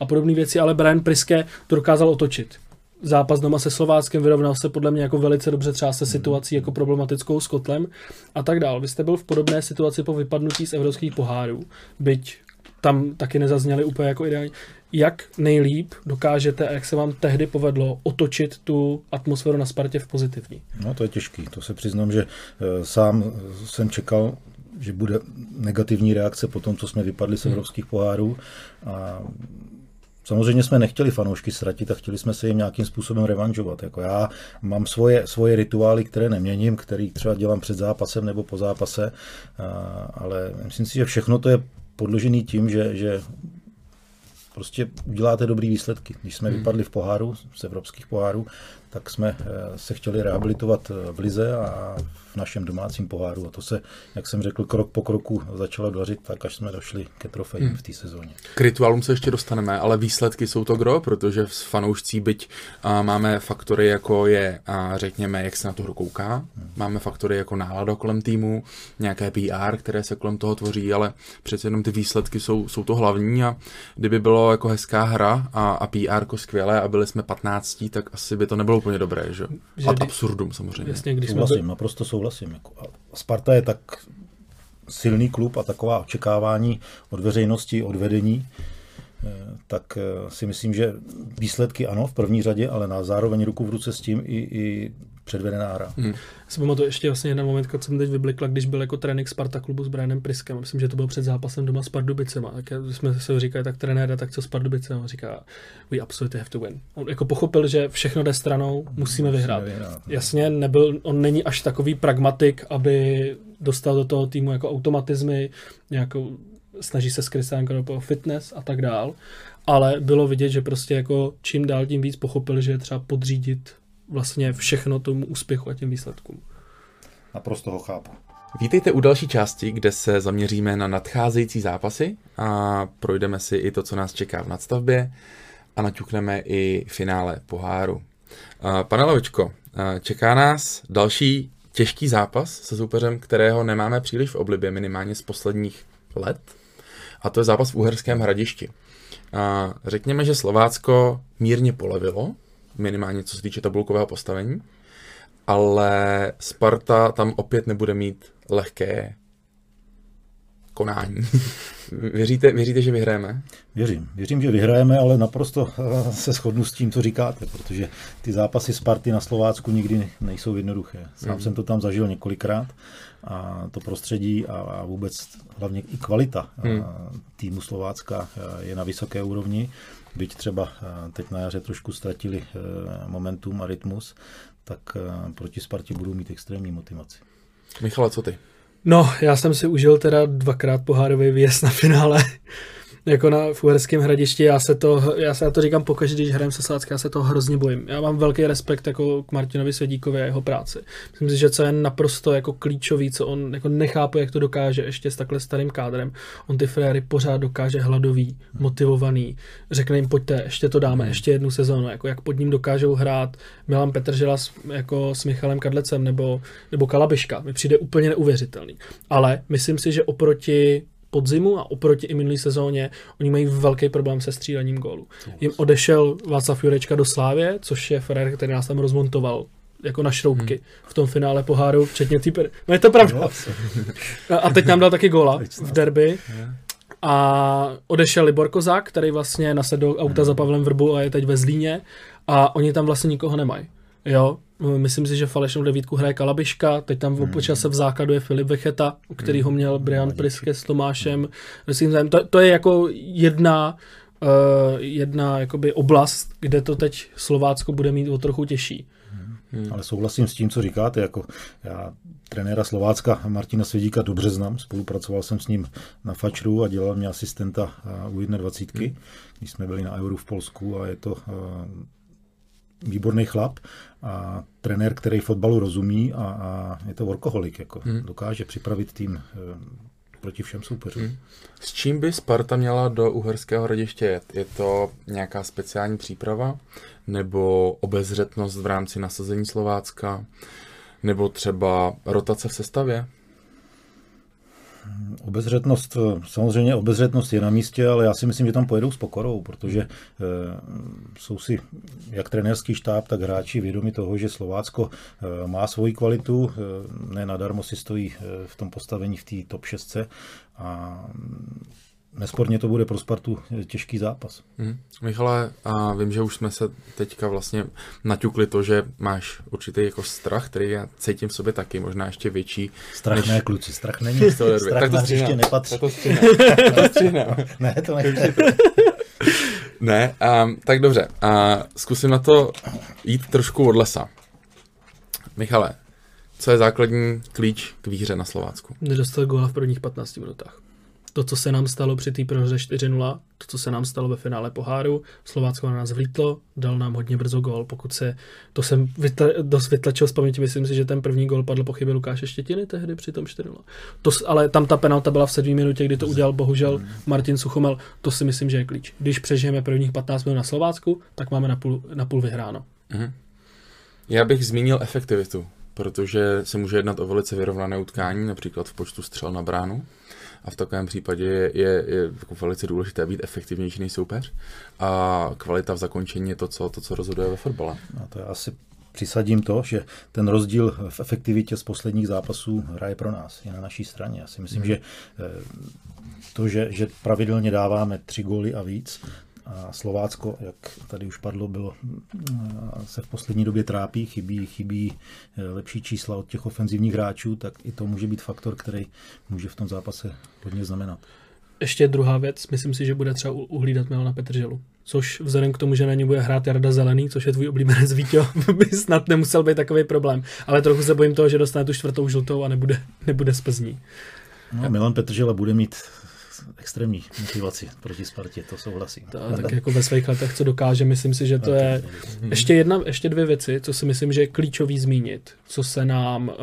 a podobné věci, ale Brian Priske to dokázal otočit zápas doma se Slováckem vyrovnal se podle mě jako velice dobře třeba se situací jako problematickou s Kotlem a tak dál. Vy jste byl v podobné situaci po vypadnutí z evropských pohárů, byť tam taky nezazněly úplně jako ideální jak nejlíp dokážete a jak se vám tehdy povedlo otočit tu atmosféru na Spartě v pozitivní? No to je těžký, to se přiznám, že e, sám jsem čekal, že bude negativní reakce po tom, co jsme vypadli z hmm. evropských pohárů. A Samozřejmě jsme nechtěli fanoušky ztratit a chtěli jsme se jim nějakým způsobem revanžovat. Jako já mám svoje, svoje rituály, které neměním, které třeba dělám před zápasem nebo po zápase, ale myslím si, že všechno to je podložený tím, že, že prostě uděláte dobrý výsledky. Když jsme hmm. vypadli v poháru, z evropských pohárů, tak jsme se chtěli rehabilitovat v Lize a v našem domácím poháru. A to se, jak jsem řekl, krok po kroku začalo dařit, tak až jsme došli ke trofejím hmm. v té sezóně. K rituálům se ještě dostaneme, ale výsledky jsou to gro, protože s fanoušcí byť a, máme faktory, jako je, a, řekněme, jak se na tu hru kouká, hmm. máme faktory jako nálada kolem týmu, nějaké PR, které se kolem toho tvoří, ale přece jenom ty výsledky jsou, jsou to hlavní a kdyby bylo jako hezká hra a, a PR skvělé a byli jsme 15, tak asi by to nebylo úplně dobré, že? že Ad absurdum samozřejmě. Jasně, když souhlasím, jsme... naprosto souhlasím. Jako Sparta je tak silný klub a taková očekávání od veřejnosti, od vedení, tak eh, si myslím, že výsledky ano, v první řadě, ale na zároveň ruku v ruce s tím i, i předvedená hra. Hmm. Si pamatuju ještě vlastně jeden moment, když jsem teď vyblikla, když byl jako trénink Sparta klubu s Brianem Priskem. Myslím, že to byl před zápasem doma s Pardubicema. Tak jsme se říkali, tak trenéra, tak co s Pardubicem? A říká, we absolutely have to win. On jako pochopil, že všechno jde stranou, musíme vyhrát. Musíme vyhrát. Jasně, nebyl, on není až takový pragmatik, aby dostal do toho týmu jako automatizmy, nějakou, snaží se s Kristiánkou fitness a tak dál, ale bylo vidět, že prostě jako čím dál tím víc pochopil, že je třeba podřídit vlastně všechno tomu úspěchu a těm výsledkům. Naprosto ho chápu. Vítejte u další části, kde se zaměříme na nadcházející zápasy a projdeme si i to, co nás čeká v nadstavbě a naťukneme i finále poháru. Pane Levičko, čeká nás další těžký zápas se soupeřem, kterého nemáme příliš v oblibě, minimálně z posledních let, a to je zápas v Uherském hradišti. Řekněme, že Slovácko mírně polevilo, minimálně co se týče tabulkového postavení, ale Sparta tam opět nebude mít lehké konání. věříte, věříte, že vyhrajeme? Věřím. Věřím, že vyhrajeme, ale naprosto eh, se shodnu s tím, co říkáte, protože ty zápasy Sparty na Slovácku nikdy nejsou jednoduché. Sám mm. jsem to tam zažil několikrát a to prostředí a, a vůbec hlavně i kvalita mm. týmu Slovácka eh, je na vysoké úrovni byť třeba teď na jaře trošku ztratili momentum a rytmus, tak proti Spartě budou mít extrémní motivaci. Michale, co ty? No, já jsem si užil teda dvakrát pohárový výjezd na finále jako na Fuerském hradišti, já se to, já se na to říkám pokaždé, když hrajem se Sácka, já se toho hrozně bojím. Já mám velký respekt jako k Martinovi Svědíkovi a jeho práci. Myslím si, že co je naprosto jako klíčový, co on jako nechápe, jak to dokáže ještě s takhle starým kádrem. On ty fréry pořád dokáže hladový, motivovaný, řekne jim pojďte, ještě to dáme, hmm. ještě jednu sezónu, jako jak pod ním dokážou hrát Milan Petržela s, jako s Michalem Kadlecem nebo, nebo Kalabiška. Mi přijde úplně neuvěřitelný. Ale myslím si, že oproti podzimu a oproti i minulý sezóně oni mají velký problém se střílením gólu. Jim odešel Václav Jurečka do Slávě, což je Ferrer, který nás tam rozmontoval jako na šroubky hmm. v tom finále poháru, včetně týper. No je to pravda. a teď nám dal taky góla v derby. A odešel Libor Kozák, který vlastně nasedl auta hmm. za Pavlem Vrbu a je teď ve Zlíně. A oni tam vlastně nikoho nemají. Jo, myslím si, že falešnou devítku hraje Kalabiška, teď tam hmm. se v základu je Filip Vecheta, u kterého hmm. měl Brian Priske s Tomášem. Hmm. To, to je jako jedna uh, jedna jakoby oblast, kde to teď Slovácko bude mít o trochu těžší. Hmm. Ale souhlasím s tím, co říkáte. Jako já trenéra Slovácka Martina Svědíka dobře znám, spolupracoval jsem s ním na Fačru a dělal mě asistenta u 21, hmm. když jsme byli na Euro v Polsku a je to výborný chlap a trenér, který fotbalu rozumí a, a je to workoholik, jako hmm. dokáže připravit tým e, proti všem soupeřům. Hmm. S čím by Sparta měla do Uherského hradiště jet? Je to nějaká speciální příprava? Nebo obezřetnost v rámci nasazení Slovácka? Nebo třeba rotace v sestavě? Obezřetnost, samozřejmě obezřetnost je na místě, ale já si myslím, že tam pojedou s pokorou, protože e, jsou si jak trenérský štáb, tak hráči vědomi toho, že Slovácko e, má svoji kvalitu, e, ne nadarmo si stojí e, v tom postavení v té top 6 a nesporně to bude pro Spartu těžký zápas. Hmm. Michale, a vím, že už jsme se teďka vlastně naťukli to, že máš určitý jako strach, který já cítím v sobě taky, možná ještě větší. Strach než... ne, kluci, strach není. strach tak to ještě nepatří. To ne, to nechce. ne, um, tak dobře, a zkusím na to jít trošku od lesa. Michale, co je základní klíč k výhře na Slovácku? Nedostal góla v prvních 15 minutách. To, co se nám stalo při té prohře 4-0, to, co se nám stalo ve finále poháru, Slovácko na nás vlítlo, dal nám hodně brzo gol, pokud se, to jsem vytla, dost vytlačil z paměti, myslím si, že ten první gol padl po chybě Lukáše Štětiny tehdy při tom 4 to, Ale tam ta penalta byla v sedmé minutě, kdy to udělal bohužel Martin Suchomel, to si myslím, že je klíč. Když přežijeme prvních 15 minut na Slovácku, tak máme na půl, na půl vyhráno. Mm-hmm. Já bych zmínil efektivitu, protože se může jednat o velice vyrovnané utkání, například v počtu střel na bránu. A v takovém případě je, je, je jako velice důležité být efektivnější než soupeř. A kvalita v zakončení je to, co, to, co rozhoduje ve fotbale. No to je asi přisadím to, že ten rozdíl v efektivitě z posledních zápasů hraje pro nás, je na naší straně. Já si myslím, hmm. že eh, to, že, že pravidelně dáváme tři góly a víc, a Slovácko, jak tady už padlo, bylo, se v poslední době trápí, chybí, chybí eh, lepší čísla od těch ofenzivních hráčů, tak i to může být faktor, který může v tom zápase hodně znamenat. Ještě druhá věc, myslím si, že bude třeba uhlídat Milana Petrželu. Což vzhledem k tomu, že na ní bude hrát Jarda Zelený, což je tvůj oblíbenec Vítě, by snad nemusel být takový problém. Ale trochu se bojím toho, že dostane tu čtvrtou žlutou a nebude, nebude z Plzní. No, Milan Petržela bude mít extrémní motivaci proti Spartě, to souhlasím. Ta, tak jako ve svých letech, co dokáže, myslím si, že to je... Ještě, jedna, ještě dvě věci, co si myslím, že je klíčový zmínit, co se nám uh,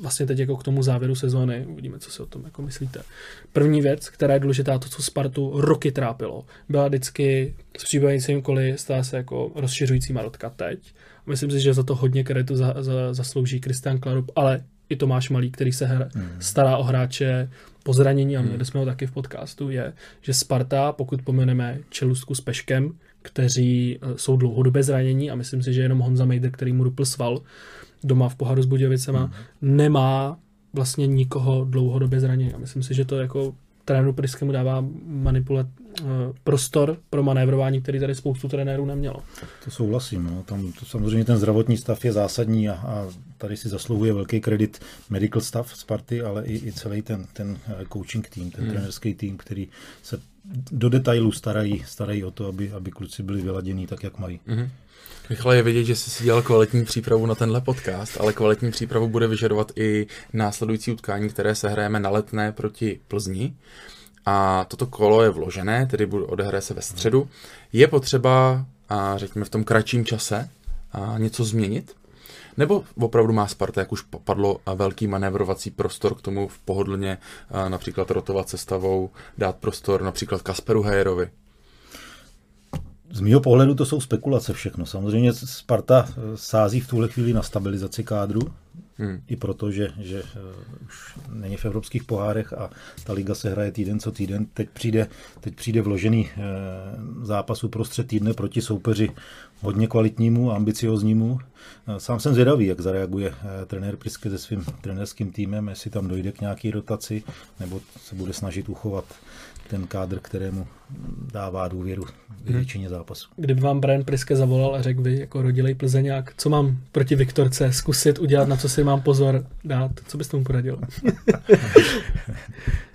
vlastně teď jako k tomu závěru sezóny, uvidíme, co si o tom jako myslíte. První věc, která je důležitá, to, co Spartu roky trápilo, byla vždycky s příbavícím koli stala se jako rozšiřující marotka teď. Myslím si, že za to hodně kreditu za, za, zaslouží Kristian Klarup, ale i Tomáš Malý, který se hra, hmm. stará o hráče po zranění, a měli hmm. jsme ho taky v podcastu, je, že Sparta, pokud pomeneme Čelustku s Peškem, kteří eh, jsou dlouhodobě zranění a myslím si, že jenom Honza Mejder, který mu rupl sval doma v poháru s Budějovicema, hmm. nemá vlastně nikoho dlouhodobě zranění. A myslím si, že to jako trénu Pryskému dává manipulat prostor pro manévrování, který tady spoustu trenérů nemělo. To souhlasím. No. Tam to samozřejmě ten zdravotní stav je zásadní a, a tady si zasluhuje velký kredit medical staff Sparty, ale i, i celý ten, ten eh, coaching tým, ten hmm. trenerský tým, který se do detailů starají, starají o to, aby, aby kluci byli vyladění tak, jak mají. Hmm. Michal, je vidět, že jsi si dělal kvalitní přípravu na tenhle podcast, ale kvalitní přípravu bude vyžadovat i následující utkání, které se hrajeme na letné proti Plzni. A toto kolo je vložené, tedy odehraje se ve středu. Je potřeba, a řekněme, v tom kratším čase a něco změnit? Nebo opravdu má Sparta, jak už padlo, velký manévrovací prostor k tomu v pohodlně například rotovat sestavou, dát prostor například Kasperu Hejerovi? Z mého pohledu to jsou spekulace všechno. Samozřejmě Sparta eh, sází v tuhle chvíli na stabilizaci kádru, hmm. i proto, že, že uh, už není v evropských pohárech a ta liga se hraje týden co týden. Teď přijde, teď přijde vložený uh, zápas uprostřed týdne proti soupeři hodně kvalitnímu ambicioznímu. Uh, sám jsem zvědavý, jak zareaguje trenér Priske se svým trenerským týmem, jestli tam dojde k nějaký rotaci, nebo se bude snažit uchovat ten kádr, kterému dává důvěru v většině zápasů. Kdyby vám Brian Priske zavolal a řekl by, jako rodilej Plzeňák, co mám proti Viktorce zkusit udělat, na co si mám pozor dát, co byste mu poradil?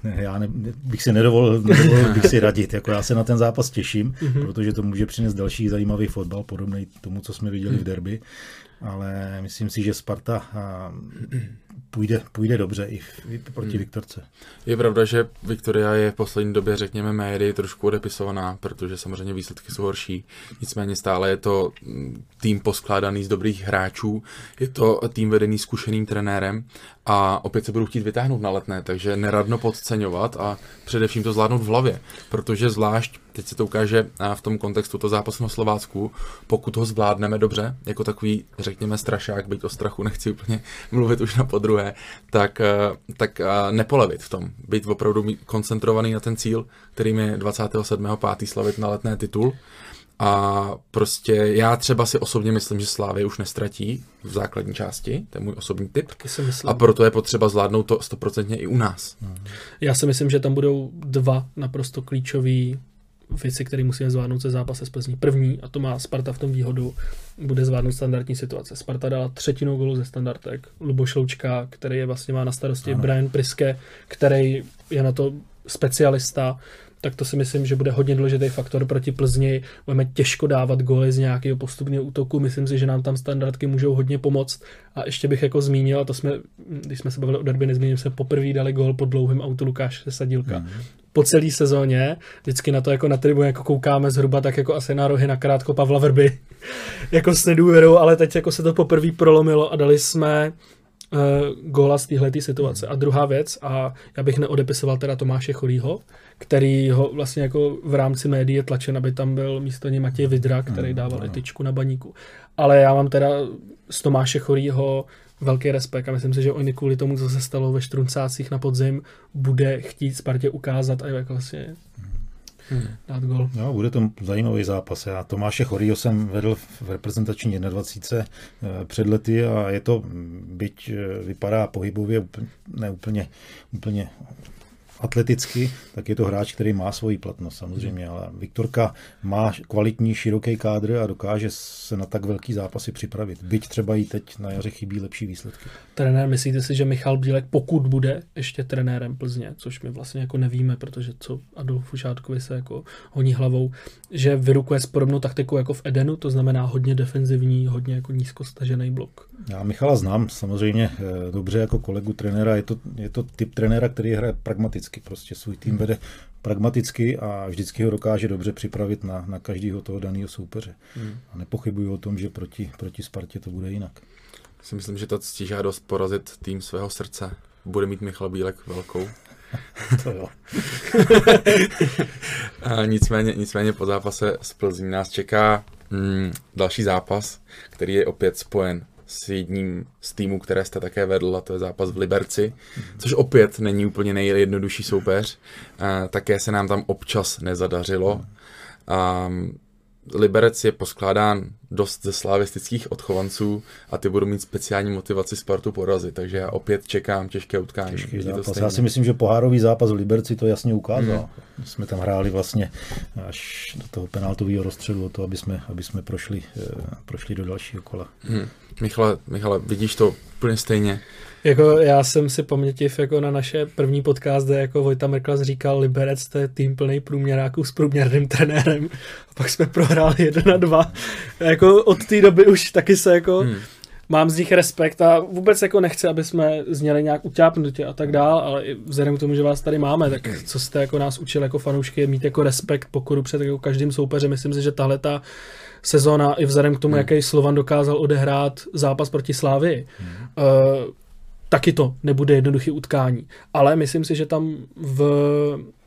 ne, já ne, bych si nedovolil, nedovolil bych si radit. Jako já se na ten zápas těším, mm-hmm. protože to může přinést další zajímavý fotbal, podobný tomu, co jsme viděli v derby ale myslím si, že Sparta půjde, půjde dobře i, v, i proti hmm. Viktorce. Je pravda, že Viktoria je v poslední době, řekněme, médii trošku odepisovaná, protože samozřejmě výsledky jsou horší. Nicméně stále je to mm, tým poskládaný z dobrých hráčů, je to tým vedený zkušeným trenérem a opět se budou chtít vytáhnout na letné, takže neradno podceňovat a především to zvládnout v hlavě, protože zvlášť, teď se to ukáže v tom kontextu to zápasu na Slovácku, pokud ho zvládneme dobře, jako takový, řekněme, strašák, byť o strachu nechci úplně mluvit už na podruhé, tak, eh, tak eh, nepolevit v tom, být opravdu koncentrovaný na ten cíl, kterým je 27.5. slavit na letné titul a prostě já třeba si osobně myslím, že Slávy už nestratí v základní části, to je můj osobní typ. A proto je potřeba zvládnout to stoprocentně i u nás. Já si myslím, že tam budou dva naprosto klíčové věci, které musíme zvládnout se zápase s Plzní. První, a to má Sparta v tom výhodu, bude zvládnout standardní situace. Sparta dala třetinu golu ze standardek. Luboš Loučka, který je vlastně má na starosti, ano. Brian Priske, který je na to specialista, tak to si myslím, že bude hodně důležitý faktor proti Plzni. Budeme těžko dávat góly z nějakého postupného útoku. Myslím si, že nám tam standardky můžou hodně pomoct. A ještě bych jako zmínil, a to jsme, když jsme se bavili o derby, nezmíním se, poprvé dali gól pod dlouhým autu Lukáše Sadílka. Mm-hmm po celé sezóně, vždycky na to jako na tribu jako koukáme zhruba tak jako asi na rohy na krátko Pavla Vrby, jako s nedůvěrou, ale teď jako se to poprvé prolomilo a dali jsme uh, góla z téhle situace. A druhá věc, a já bych neodepisoval teda Tomáše Chorýho, který ho vlastně jako v rámci médií je tlačen, aby tam byl místo něj Matěj Vidra, který hmm, dával etičku na baníku. Ale já mám teda z Tomáše Chorýho velký respekt a myslím si, že oni kvůli tomu, co se stalo ve Štruncácích na podzim, bude chtít Spartě ukázat a jako vlastně hmm. dát gol. No, bude to zajímavý zápas. Já Tomáše Chorýho jsem vedl v reprezentační 21 eh, před lety a je to, byť eh, vypadá pohybově ne úplně, úplně atleticky, tak je to hráč, který má svoji platnost samozřejmě, ale Viktorka má kvalitní, široký kádr a dokáže se na tak velký zápasy připravit. Byť třeba i teď na jaře chybí lepší výsledky. Trenér, myslíte si, že Michal Bílek, pokud bude ještě trenérem Plzně, což my vlastně jako nevíme, protože co Adolfu Šátkovi se jako honí hlavou, že vyrukuje s podobnou taktikou jako v Edenu, to znamená hodně defenzivní, hodně jako nízkostažený blok. Já Michala znám samozřejmě eh, dobře jako kolegu trenéra, je to, je to typ trenéra, který hraje pragmaticky, prostě svůj tým vede pragmaticky a vždycky ho dokáže dobře připravit na, na každého toho daného soupeře. Hmm. A nepochybuju o tom, že proti, proti Spartě to bude jinak. Si myslím, že ta ctižádost porazit tým svého srdce bude mít Michal Bílek velkou. to jo. a nicméně, nicméně po zápase s Plzní nás čeká mm, další zápas, který je opět spojen s jedním z týmů, které jste také vedl, a to je zápas v Liberci, což opět není úplně nejjednodušší soupeř. Také se nám tam občas nezadařilo. A Liberec je poskládán dost ze slavistických odchovanců a ty budou mít speciální motivaci Spartu porazit, takže já opět čekám těžké utkání. Těžký zápas. Já si myslím, že pohárový zápas v Liberci to jasně ukázal. Hmm. Jsme tam hráli vlastně až do toho penaltového rozstřelu o to, aby jsme, aby jsme prošli, eh, prošli do dalšího kola. Hmm. Michale, Michale, vidíš to úplně stejně? Jako já jsem si pamětiv jako na naše první podcast, kde jako Vojta Merklas říkal, Liberec to je tým plný průměráků s průměrným trenérem. A pak jsme prohráli jeden na dva. jako od té doby už taky se jako hmm. mám z nich respekt a vůbec jako nechci, aby jsme zněli nějak utápnutě a tak dál, ale i vzhledem k tomu, že vás tady máme, tak co jste jako nás učil jako fanoušky je mít jako respekt, pokoru před jako každým soupeřem. Myslím si, že tahle ta sezóna i vzhledem k tomu, hmm. jaký Slovan dokázal odehrát zápas proti Slávy, hmm. uh, taky to nebude jednoduchý utkání. Ale myslím si, že tam v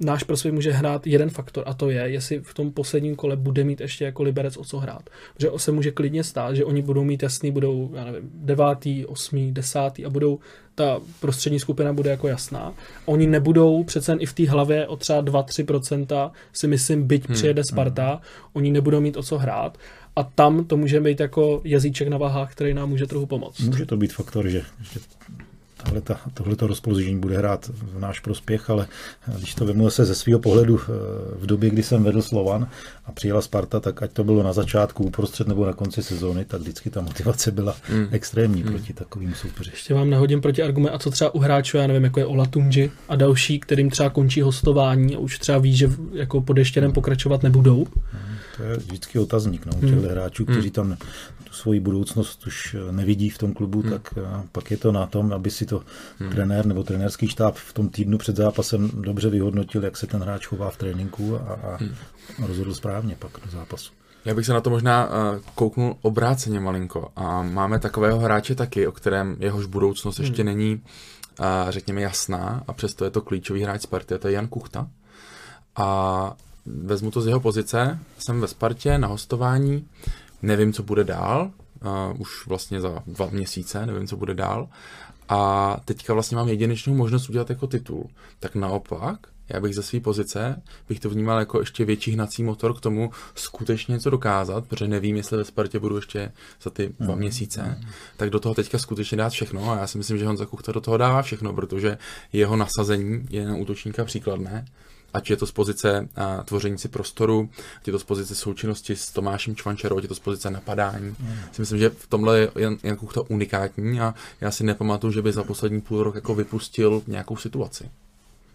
náš prospěch může hrát jeden faktor a to je, jestli v tom posledním kole bude mít ještě jako Liberec o co hrát. Že se může klidně stát, že oni budou mít jasný, budou, já nevím, devátý, osmý, desátý a budou, ta prostřední skupina bude jako jasná. Oni nebudou přece i v té hlavě o třeba 2-3% si myslím, byť hmm. přijede Sparta, hmm. oni nebudou mít o co hrát a tam to může být jako jazyček na váhách, který nám může trochu pomoct. Může to být faktor, že, že tohle to rozpoložení bude hrát v náš prospěch, ale když to vezmu se ze svého pohledu eh, v době, kdy jsem vedl Slovan a přijela Sparta, tak ať to bylo na začátku, uprostřed nebo na konci sezóny, tak vždycky ta motivace byla mm. extrémní mm. proti takovým soupeři. Ještě vám nehodím proti argument, a co třeba u hráčů, já nevím, jako je Olatunji a další, kterým třeba končí hostování a už třeba ví, že jako pod ještě pokračovat nebudou. Mm to je vždycky otazník no, těch hmm. hráčů, kteří hmm. tam tu svoji budoucnost už eh, nevidí v tom klubu, hmm. tak eh, pak je to na tom, aby si to hmm. trenér nebo trenérský štáb v tom týdnu před zápasem dobře vyhodnotil, jak se ten hráč chová v tréninku a, a hmm. rozhodl správně pak do zápasu. Já bych se na to možná uh, kouknul obráceně malinko. A máme takového hráče taky, o kterém jehož budoucnost hmm. ještě není, uh, řekněme, jasná a přesto je to klíčový hráč Sparty, to je Jan Kuchta. A vezmu to z jeho pozice, jsem ve Spartě na hostování, nevím, co bude dál, uh, už vlastně za dva měsíce, nevím, co bude dál. A teďka vlastně mám jedinečnou možnost udělat jako titul. Tak naopak, já bych ze své pozice bych to vnímal jako ještě větší hnací motor k tomu skutečně něco dokázat, protože nevím, jestli ve Spartě budu ještě za ty dva mm. měsíce, tak do toho teďka skutečně dát všechno a já si myslím, že Honza Kuchta do toho dává všechno, protože jeho nasazení je na útočníka příkladné ať je to z pozice a, tvoření si prostoru, ať je to z pozice součinnosti s Tomášem Čvančerou, ať je to z pozice napadání. Mm. Si myslím, že v tomhle je Jan, Jan Kuchta unikátní a já si nepamatuju, že by za poslední půl rok jako vypustil nějakou situaci.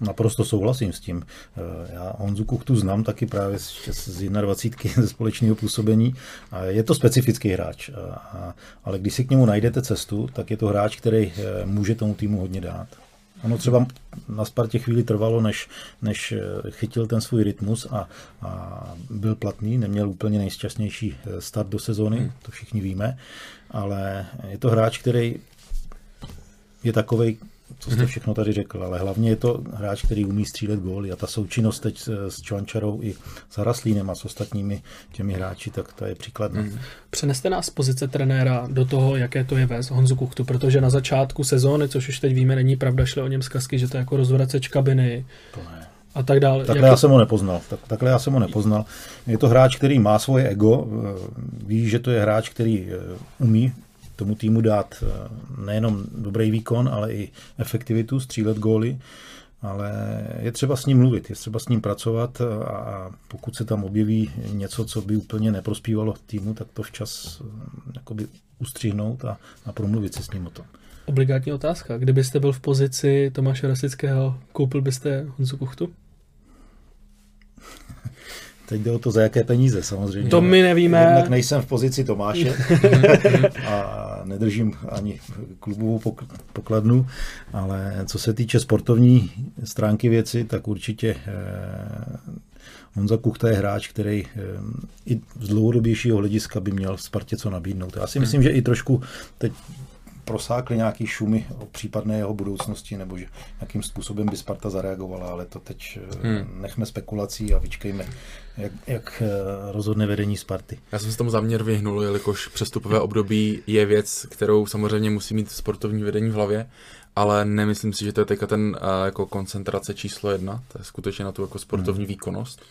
Naprosto souhlasím s tím. Eh, já Honzu Kuchtu znám taky právě z 21. ze společného působení. Je to specifický hráč, ale když si k němu najdete cestu, tak je to hráč, který eh, může tomu týmu hodně dát. Ono třeba na Spartě chvíli trvalo, než, než eh, chytil ten svůj rytmus a, a byl platný, neměl úplně nejšťastnější start do sezóny, hmm. to všichni víme, ale je to hráč, který je takovej, co jste mhm. všechno tady řekl, ale hlavně je to hráč, který umí střílet góly a ta součinnost teď s Čvančarou i s Haraslínem a s ostatními těmi hráči, tak to je příkladná. Mm. Přeneste nás z pozice trenéra do toho, jaké to je vést Honzu Kuchtu, protože na začátku sezóny, což už teď víme, není pravda, šly o něm zkazky, že to je jako rozvraceč kabiny. To ne a tak dále. Takhle Jak... já jsem ho nepoznal. Tak, takhle já jsem ho nepoznal. Je to hráč, který má svoje ego, ví, že to je hráč, který eh, umí tomu týmu dát eh, nejenom dobrý výkon, ale i efektivitu, střílet góly, ale je třeba s ním mluvit, je třeba s ním pracovat a pokud se tam objeví něco, co by úplně neprospívalo týmu, tak to včas eh, jakoby ustřihnout a, a promluvit si s ním o tom. Obligátní otázka. Kdybyste byl v pozici Tomáše Rasického, koupil byste Honzu Kuchtu? Teď jde o to, za jaké peníze samozřejmě. To my nevíme. Jednak nejsem v pozici Tomáše a nedržím ani klubovou pokladnu, ale co se týče sportovní stránky věci, tak určitě eh, Honza Kuchta je hráč, který eh, i z dlouhodobějšího hlediska by měl v Spartě co nabídnout. Já si myslím, že i trošku teď prosákly nějaký šumy o případné jeho budoucnosti, nebo že jakým způsobem by Sparta zareagovala, ale to teď eh, hmm. nechme spekulací a vyčkejme, jak, jak eh, rozhodne vedení Sparty. Já jsem se tomu záměr vyhnul, jelikož přestupové období je věc, kterou samozřejmě musí mít sportovní vedení v hlavě, ale nemyslím si, že to je teďka ten uh, jako koncentrace číslo jedna, to je skutečně na tu jako sportovní hmm. výkonnost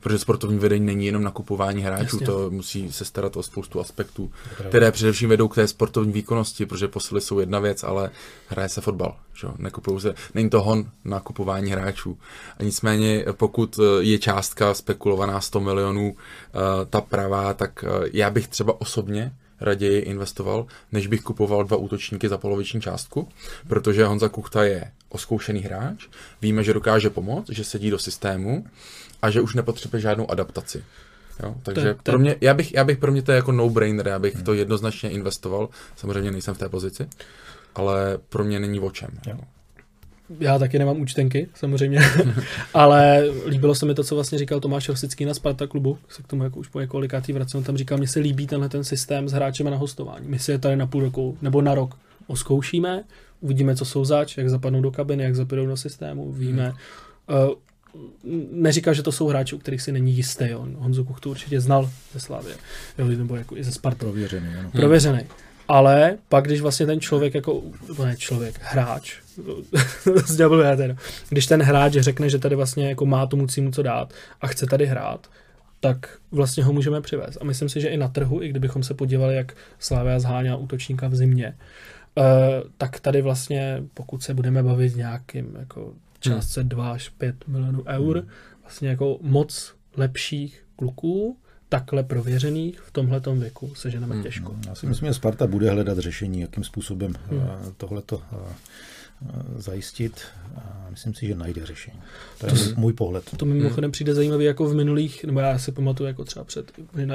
protože sportovní vedení není jenom nakupování hráčů, Jasně. to musí se starat o spoustu aspektů, které především vedou k té sportovní výkonnosti, protože posily jsou jedna věc, ale hraje se fotbal, že? Se, není to hon na kupování hráčů. A nicméně, pokud eh, je částka spekulovaná 100 milionů, eh, ta pravá, tak eh, já bych třeba osobně raději investoval, než bych kupoval dva útočníky za poloviční částku, protože Honza Kuchta je oskoušený hráč, víme, že dokáže pomoct, že sedí do systému a že už nepotřebuje žádnou adaptaci. Jo, takže to, to... pro mě, já bych, já bych pro mě to je jako no-brainer, já bych hmm. to jednoznačně investoval, samozřejmě nejsem v té pozici, ale pro mě není o čem. Jo. Já taky nemám účtenky, samozřejmě, ale líbilo se mi to, co vlastně říkal Tomáš Rosický na Sparta klubu, se k tomu jako už po několikátý vracím, tam říkal, mně se líbí tenhle ten systém s hráčem na hostování. My si je tady na půl roku nebo na rok oskoušíme, uvidíme, co jsou zač, jak zapadnou do kabiny, jak zapadnou do systému, víme. Hmm. Uh, neříkal, že to jsou hráči, u kterých si není jistý. On Honzu Kuchtu určitě znal ze Slávě, jo, nebo jako i ze Sparty. Prověřený. Ano. Prověřený. Ale pak, když vlastně ten člověk jako, ne člověk, hráč, když ten hráč řekne, že tady vlastně jako má tomu címu co dát a chce tady hrát, tak vlastně ho můžeme přivést. A myslím si, že i na trhu, i kdybychom se podívali, jak Slávia zháněla útočníka v zimě, uh, tak tady vlastně, pokud se budeme bavit nějakým jako částce hmm. 2 až 5 milionů eur, hmm. vlastně jako moc lepších kluků, takhle prověřených v tomhle věku seženeme hmm. těžko. Já si myslím, že Sparta bude hledat řešení, jakým způsobem hmm. Eh, tohleto Eh, zajistit a myslím si, že najde řešení. To je to, můj pohled. To mi mimochodem přijde zajímavé jako v minulých, nebo já si pamatuju jako třeba před,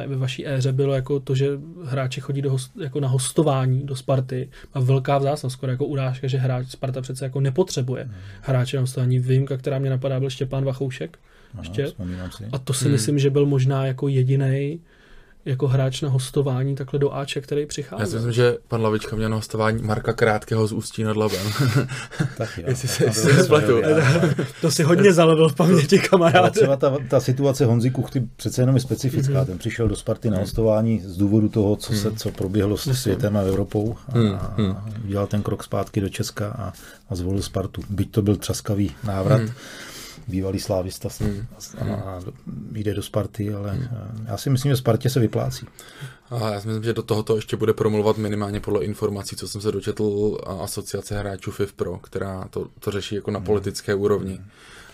ve vaší éře bylo jako to, že hráči chodí do host, jako na hostování do Sparty a velká vzácnost, skoro jako urážka, že hráč Sparta přece jako nepotřebuje hmm. hráče na hostování. Výjimka, která mě napadá, byl Štěpán Vachoušek. Ano, ještě. A to si hmm. myslím, že byl možná jako jediný jako hráč na hostování takhle do Ače, který přichází. Já si myslím, že pan Lavička měl na hostování Marka Krátkého z Ústí nad Labem. tak jo. Jestli se, se spletu. To si hodně zalovil v paměti kamarád. Třeba ta, ta situace Honzy Kuchty přece jenom je specifická. Mm-hmm. Ten přišel do Sparty na hostování z důvodu toho, co, se, mhm. co proběhlo s světem a Evropou a, mm-hmm. a udělal ten krok zpátky do Česka a, a zvolil Spartu. Byť to byl třaskavý návrat. Mm-hmm bývalý slávista hmm. a, a jde do Sparty, ale hmm. já si myslím, že Spartě se vyplácí. A já si myslím, že do tohoto ještě bude promluvat minimálně podle informací, co jsem se dočetl asociace hráčů FIF Pro, která to, to řeší jako na hmm. politické úrovni.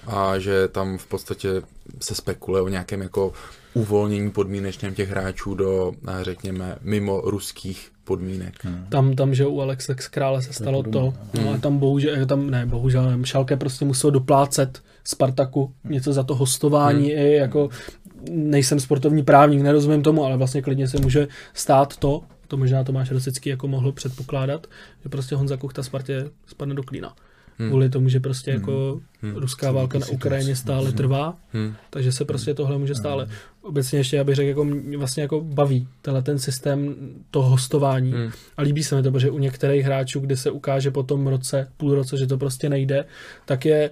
a že tam v podstatě se spekuluje o nějakém jako uvolnění podmínečném těch hráčů do, eh, řekněme, mimo ruských podmínek. Hmm. Tam, tam, že u Alexe Krále se stalo to, to no, ale tam bohužel, tam ne, bohužel, ne, Šalke prostě musel doplácet Spartaku něco za to hostování, hmm. i jako nejsem sportovní právník, nerozumím tomu, ale vlastně klidně se může stát to, to možná Tomáš Rosický jako mohl předpokládat, že prostě Honza Kuchta Spartě spadne do klína. Hmm. Kvůli tomu, že prostě hmm. jako hmm. ruská válka na Ukrajině stále hmm. trvá, hmm. takže se prostě tohle může stále. Hmm. Obecně ještě, já bych řekl, jako vlastně jako baví tenhle ten systém toho hostování hmm. a líbí se mi to, protože u některých hráčů, kdy se ukáže po tom roce, půl roce, že to prostě nejde, tak je,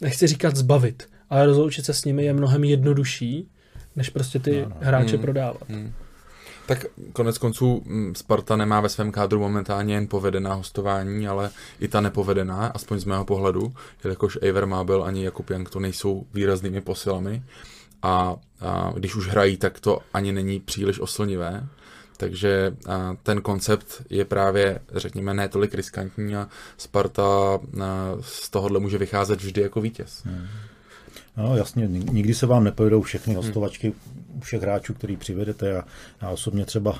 nechci říkat zbavit, ale rozloučit se s nimi je mnohem jednodušší, než prostě ty no, no. hráče hmm. prodávat. Hmm. Tak konec konců mm, Sparta nemá ve svém kádru momentálně jen povedená hostování, ale i ta nepovedená, aspoň z mého pohledu, jelikož Eiver Mábel ani Jakub Jank to nejsou výraznými posilami a, a když už hrají, tak to ani není příliš oslnivé. Takže a, ten koncept je právě, řekněme, ne tolik riskantní a Sparta a, z tohohle může vycházet vždy jako vítěz. Hmm. No jasně, nikdy se vám nepojedou všechny hostovačky u všech hráčů, který přivedete. Já, já osobně třeba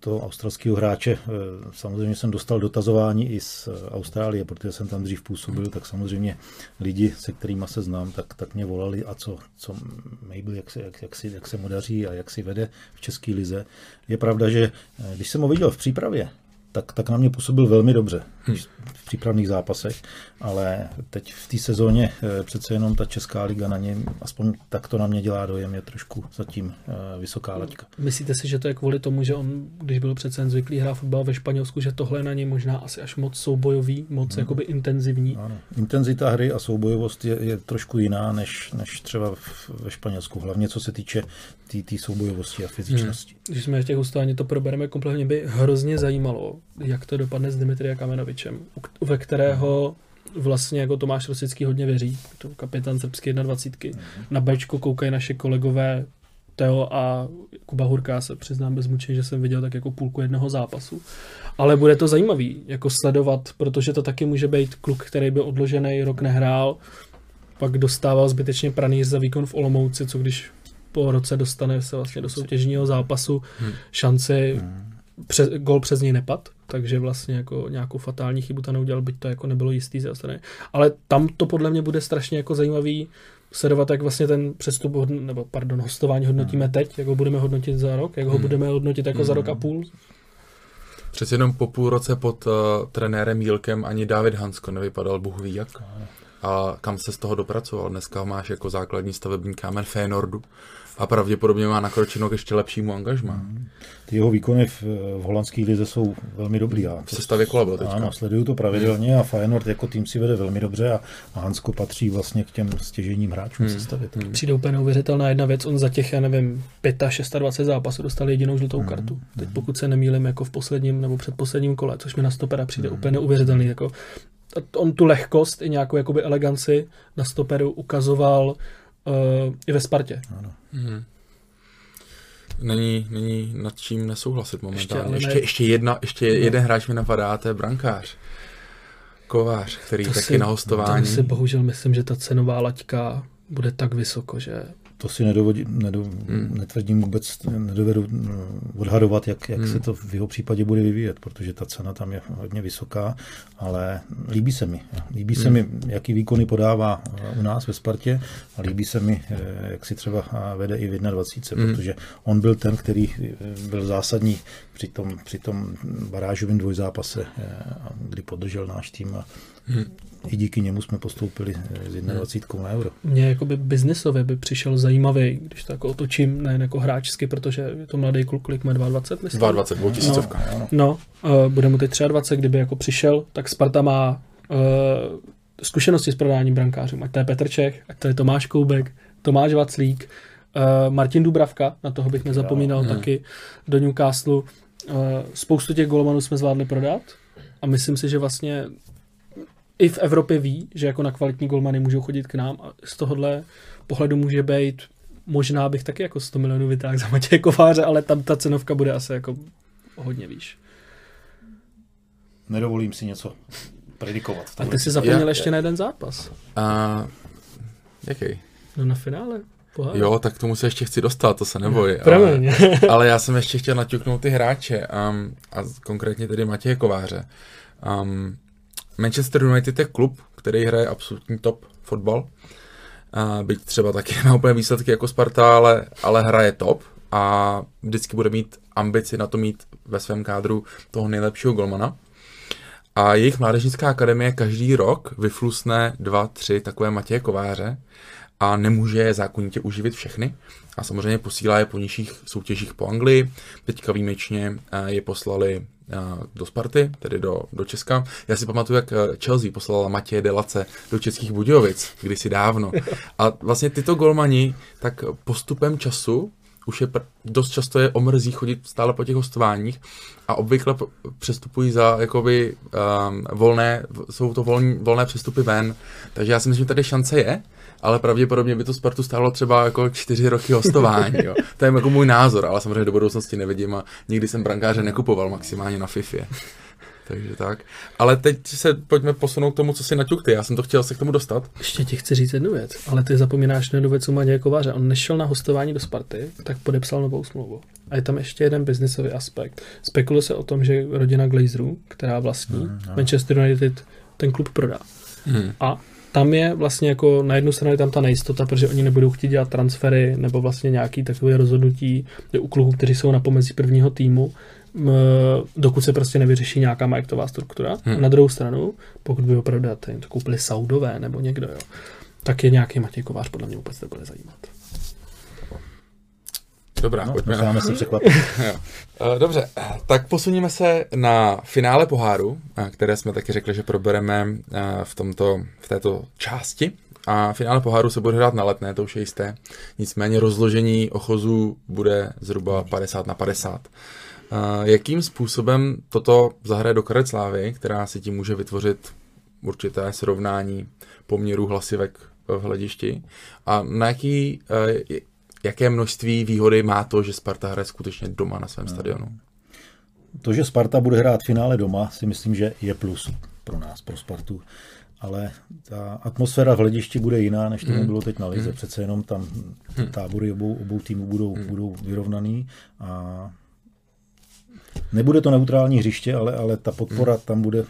to australského hráče, e, samozřejmě jsem dostal dotazování i z Austrálie, protože jsem tam dřív působil, tak samozřejmě lidi, se kterými se znám, tak, tak mě volali a co, co Mabel, jak se, jak, jak, si, jak se mu daří a jak si vede v České lize. Je pravda, že e, když jsem ho viděl v přípravě, tak, tak na mě působil velmi dobře. V přípravných zápasech, ale teď v té sezóně eh, přece jenom ta Česká liga na ně, aspoň tak to na mě dělá dojem, je trošku zatím eh, vysoká laťka. Myslíte si, že to je kvůli tomu, že on, když byl přece jen zvyklý hrát fotbal ve Španělsku, že tohle na něj možná asi až moc soubojový, moc hmm. jakoby intenzivní? Ano. Intenzita hry a soubojovost je, je trošku jiná než, než třeba ve Španělsku, hlavně co se týče té tý soubojovosti a fyzičnosti. Hmm. Když jsme v těch to probereme kompletně, by hrozně zajímalo, jak to dopadne s Dimitrija Kamenovičem, ve kterého vlastně jako Tomáš Rosický hodně věří, to kapitán srbské 21. Hmm. Na Bčko koukají naše kolegové Teo a Kuba Hurka se přiznám bez mučení, že jsem viděl tak jako půlku jednoho zápasu. Ale bude to zajímavý, jako sledovat, protože to taky může být kluk, který by odložený rok nehrál, pak dostával zbytečně pranýř za výkon v Olomouci, co když po roce dostane se vlastně do soutěžního zápasu hmm. šanci, hmm. Pře, gol přes něj nepad, takže vlastně jako nějakou fatální chybu tam neudělal, byť to jako nebylo jistý ze strany. Ale tam to podle mě bude strašně jako zajímavý sledovat, jak vlastně ten přestup, nebo pardon, hostování hodnotíme hmm. teď, jak ho budeme hodnotit za rok, jak ho hmm. budeme hodnotit jako hmm. za rok a půl. Přece jenom po půl roce pod uh, trenérem Jílkem ani David Hansko nevypadal bůh ví jak. A kam se z toho dopracoval? Dneska máš jako základní stavební kámen Fénordu a pravděpodobně má nakročeno k ještě lepšímu angažmá. Hmm. Ty jeho výkony v, v holandské lize jsou velmi dobrý. A v sestavě kola byl teďka. Ano, sleduju to pravidelně a Feyenoord jako tým si vede velmi dobře a, a Hansko patří vlastně k těm stěžením hráčům hmm. sestavě. Hmm. Přijde úplně neuvěřitelná jedna věc, on za těch, já nevím, 25, 26 zápasů dostal jedinou žlutou hmm. kartu. Teď pokud se nemýlim, jako v posledním nebo předposledním kole, což mi na stopera přijde hmm. úplně neuvěřitelný. Jako, on tu lehkost i nějakou jakoby eleganci na stoperu ukazoval uh, i ve Spartě. Ano. Hmm. Není, není nad čím nesouhlasit momentálně. Ještě, ještě, ne... ještě, jedna, ještě no. jeden hráč mi napadá, to je brankář. Kovář, který to taky si, na hostování. To si bohužel myslím, že ta cenová laťka bude tak vysoko, že to si nedovodí, nedo, hmm. netvrdím vůbec, nedovedu mm, odhadovat, jak, jak hmm. se to v jeho případě bude vyvíjet, protože ta cena tam je hodně vysoká, ale líbí se mi. Líbí hmm. se mi, jaký výkony podává u nás ve Spartě a líbí se mi, eh, jak si třeba vede i v 21, hmm. protože on byl ten, který eh, byl zásadní při tom, při tom barážovém dvojzápase, eh, kdy podržel náš tým a hmm i díky němu jsme postoupili s 21 na euro. Mně jakoby biznisově by přišel zajímavý, když to jako otočím, ne jako hráčsky, protože je to mladý kluk, kolik má 22, myslím. 22, 2000. No, no uh, bude mu teď 23, kdyby jako přišel, tak Sparta má uh, zkušenosti s prodáním brankářů. Ať to je Petr Čech, ať to je Tomáš Koubek, Tomáš Vaclík, uh, Martin Dubravka, na toho bych nezapomínal jo, taky, do Newcastle. Uh, spoustu těch golmanů jsme zvládli prodat a myslím si, že vlastně i v Evropě ví, že jako na kvalitní golmany můžou chodit k nám a z tohohle pohledu může být možná bych taky jako 100 milionů vytáhl za Matěje Kováře, ale tam ta cenovka bude asi jako hodně výš. Nedovolím si něco predikovat. A ty si zapomněl já, ještě já, na jeden zápas. A, jaký? No na finále. Poháru. Jo, tak tomu se ještě chci dostat, to se neboj. ale, ale já jsem ještě chtěl naťuknout ty hráče um, a konkrétně tedy Matěje Kováře. Um, Manchester United je klub, který hraje absolutní top fotbal. Uh, byť třeba taky má úplně výsledky jako Sparta, ale, ale hraje top a vždycky bude mít ambici na to mít ve svém kádru toho nejlepšího golmana. A jejich mládežnická akademie každý rok vyflusne dva, tři takové Matěje Kováře a nemůže je zákonitě uživit všechny. A samozřejmě posílá je po nižších soutěžích po Anglii. Teďka výjimečně eh, je poslali eh, do Sparty, tedy do, do Česka. Já si pamatuju, jak eh, Chelsea poslala Matěje Delace do Českých Budějovic, kdysi dávno. A vlastně tyto golmani tak postupem času už je pr- dost často je omrzí chodit stále po těch hostováních a obvykle přestupují za jakoby um, volné, jsou to volní, volné přestupy ven, takže já si myslím, že tady šance je, ale pravděpodobně by to Spartu stálo třeba jako čtyři roky hostování. Jo. To je jako můj názor, ale samozřejmě do budoucnosti nevidím a nikdy jsem brankáře nekupoval maximálně na FIFA. Takže tak. Ale teď se pojďme posunout k tomu, co si naťuk ty. Já jsem to chtěl se k tomu dostat. Ještě ti chci říct jednu věc, ale ty zapomínáš na jednu věc u Matěje Kováře. On nešel na hostování do Sparty, tak podepsal novou smlouvu. A je tam ještě jeden biznisový aspekt. Spekuluje se o tom, že rodina Glazerů, která vlastní hmm, no. Manchester United, ten klub prodá. Hmm. A tam je vlastně jako na jednu stranu je tam ta nejistota, protože oni nebudou chtít dělat transfery nebo vlastně nějaký takové rozhodnutí u klubů, kteří jsou na pomezí prvního týmu, dokud se prostě nevyřeší nějaká majetková struktura. Hmm. Na druhou stranu, pokud by opravdu to koupili Saudové nebo někdo, jo, tak je nějaký Matěj Kovář, podle mě vůbec nebude zajímat. Dobrá, no, pojďme na... se překvapit. Eh, dobře, tak posuníme se na finále poháru, eh, které jsme taky řekli, že probereme eh, v, tomto, v této části. A finále poháru se bude hrát na letné, to už je jisté. Nicméně rozložení ochozů bude zhruba 50 na 50. Jakým způsobem toto zahraje do karet slávy, která si tím může vytvořit určité srovnání poměru hlasivek v hledišti a na jaký, jaké množství výhody má to, že Sparta hraje skutečně doma na svém no. stadionu? To, že Sparta bude hrát finále doma, si myslím, že je plus pro nás, pro Spartu. Ale ta atmosféra v hledišti bude jiná, než tomu hmm. bylo teď na Lize. Hmm. Přece jenom tam hmm. tábory obou, obou týmů budou, hmm. budou vyrovnaný a nebude to neutrální hřiště, ale, ale ta podpora hmm. tam bude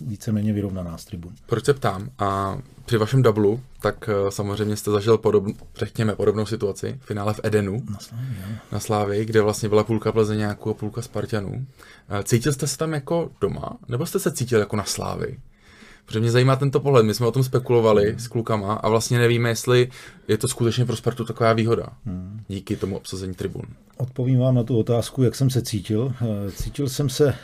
víceméně vyrovnaná z tribun. Proč se ptám? A při vašem dublu, tak uh, samozřejmě jste zažil podob, řekněme, podobnou situaci v finále v Edenu na Slávě, na Slávě, kde vlastně byla půlka Plzeňáků a půlka Spartanů. Uh, cítil jste se tam jako doma, nebo jste se cítil jako na Slávy? Protože mě zajímá tento pohled. My jsme o tom spekulovali hmm. s klukama a vlastně nevíme, jestli je to skutečně pro Spartu taková výhoda hmm. díky tomu obsazení tribun. Odpovím vám na tu otázku, jak jsem se cítil. Eh, cítil jsem se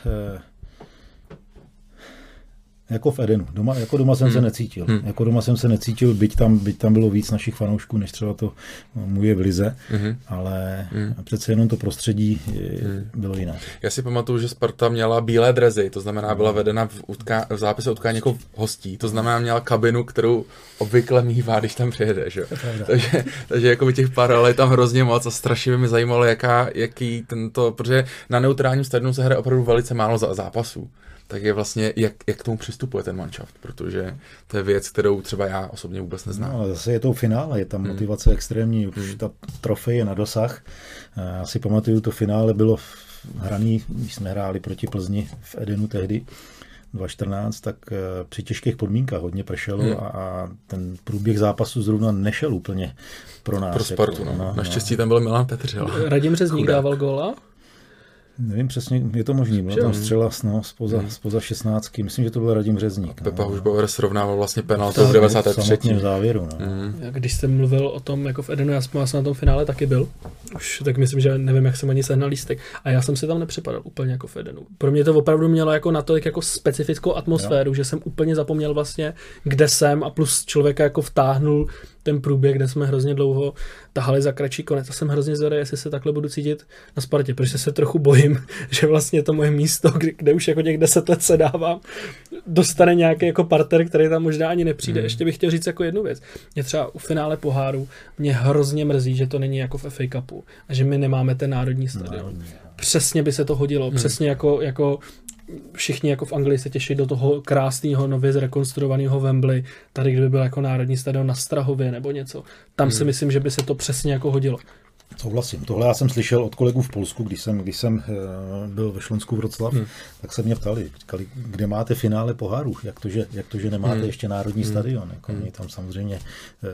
jako v Edenu. Doma, jako doma jsem hmm. se necítil. Hmm. Jako doma jsem se necítil, byť tam, byť tam bylo víc našich fanoušků, než třeba to můj v Lize, hmm. ale hmm. přece jenom to prostředí hmm. bylo jiné. Já si pamatuju, že Sparta měla bílé drezy, to znamená byla vedena v, utká, v zápise utkání jako hostí, to znamená měla kabinu, kterou obvykle mývá, když tam přijede. Že? takže, takže jako by těch paralel je tam hrozně moc a strašně by mi zajímalo, jaká, jaký tento, protože na neutrálním stadionu se hraje opravdu velice málo zápasů tak je vlastně, jak, jak k tomu přistupuje ten manšaft, protože to je věc, kterou třeba já osobně vůbec neznám. No, zase je to finále, je tam hmm. motivace hmm. extrémní, už hmm. ta trofej je na dosah. Já si pamatuju, to finále bylo hraný, když jsme hráli proti Plzni v Edenu tehdy, 2014, tak eh, při těžkých podmínkách hodně pršelo hmm. a, ten průběh zápasu zrovna nešel úplně pro nás. Pro Spartu, jako, no. no. Naštěstí no. tam byl Milan Petřel. Radim Řezník dával góla? Nevím přesně, je to možný, byla tam střela no, spoza, hmm. spoza 16. Myslím, že to byl Radim Řezník. Pepa no. Hušbauer srovnával vlastně penaltou v 93. v závěru. No. Hmm. Když jsem mluvil o tom jako v Edenu, já jsem na tom finále taky byl. Už tak myslím, že nevím, jak jsem ani sehnal lístek. A já jsem si tam nepřipadal úplně jako v Edenu. Pro mě to opravdu mělo jako natolik jako specifickou atmosféru, jo. že jsem úplně zapomněl vlastně, kde jsem a plus člověka jako vtáhnul ten průběh, kde jsme hrozně dlouho tahali za kratší konec. A jsem hrozně zvědavý, jestli se takhle budu cítit na Spartě, protože se trochu bojím že vlastně to moje místo, kde, kde už jako těch deset let se dávám, dostane nějaký jako partner, který tam možná ani nepřijde. Hmm. Ještě bych chtěl říct jako jednu věc. Mě třeba u finále poháru mě hrozně mrzí, že to není jako v FA Cupu a že my nemáme ten národní stadion. No, přesně by se to hodilo, hmm. přesně jako, jako všichni jako v Anglii se těší do toho krásného, nově zrekonstruovaného Wembley, tady kdyby byl jako národní stadion na Strahově nebo něco. Tam hmm. si myslím, že by se to přesně jako hodilo. Souhlasím. Tohle já jsem slyšel od kolegů v Polsku, když jsem, když jsem uh, byl ve Šlonsku Wroclaw, hmm. tak se mě ptali, říkali, kde máte finále poháru, jak to, že, jak to, že nemáte hmm. ještě národní hmm. stadion. Jako hmm. tam samozřejmě uh,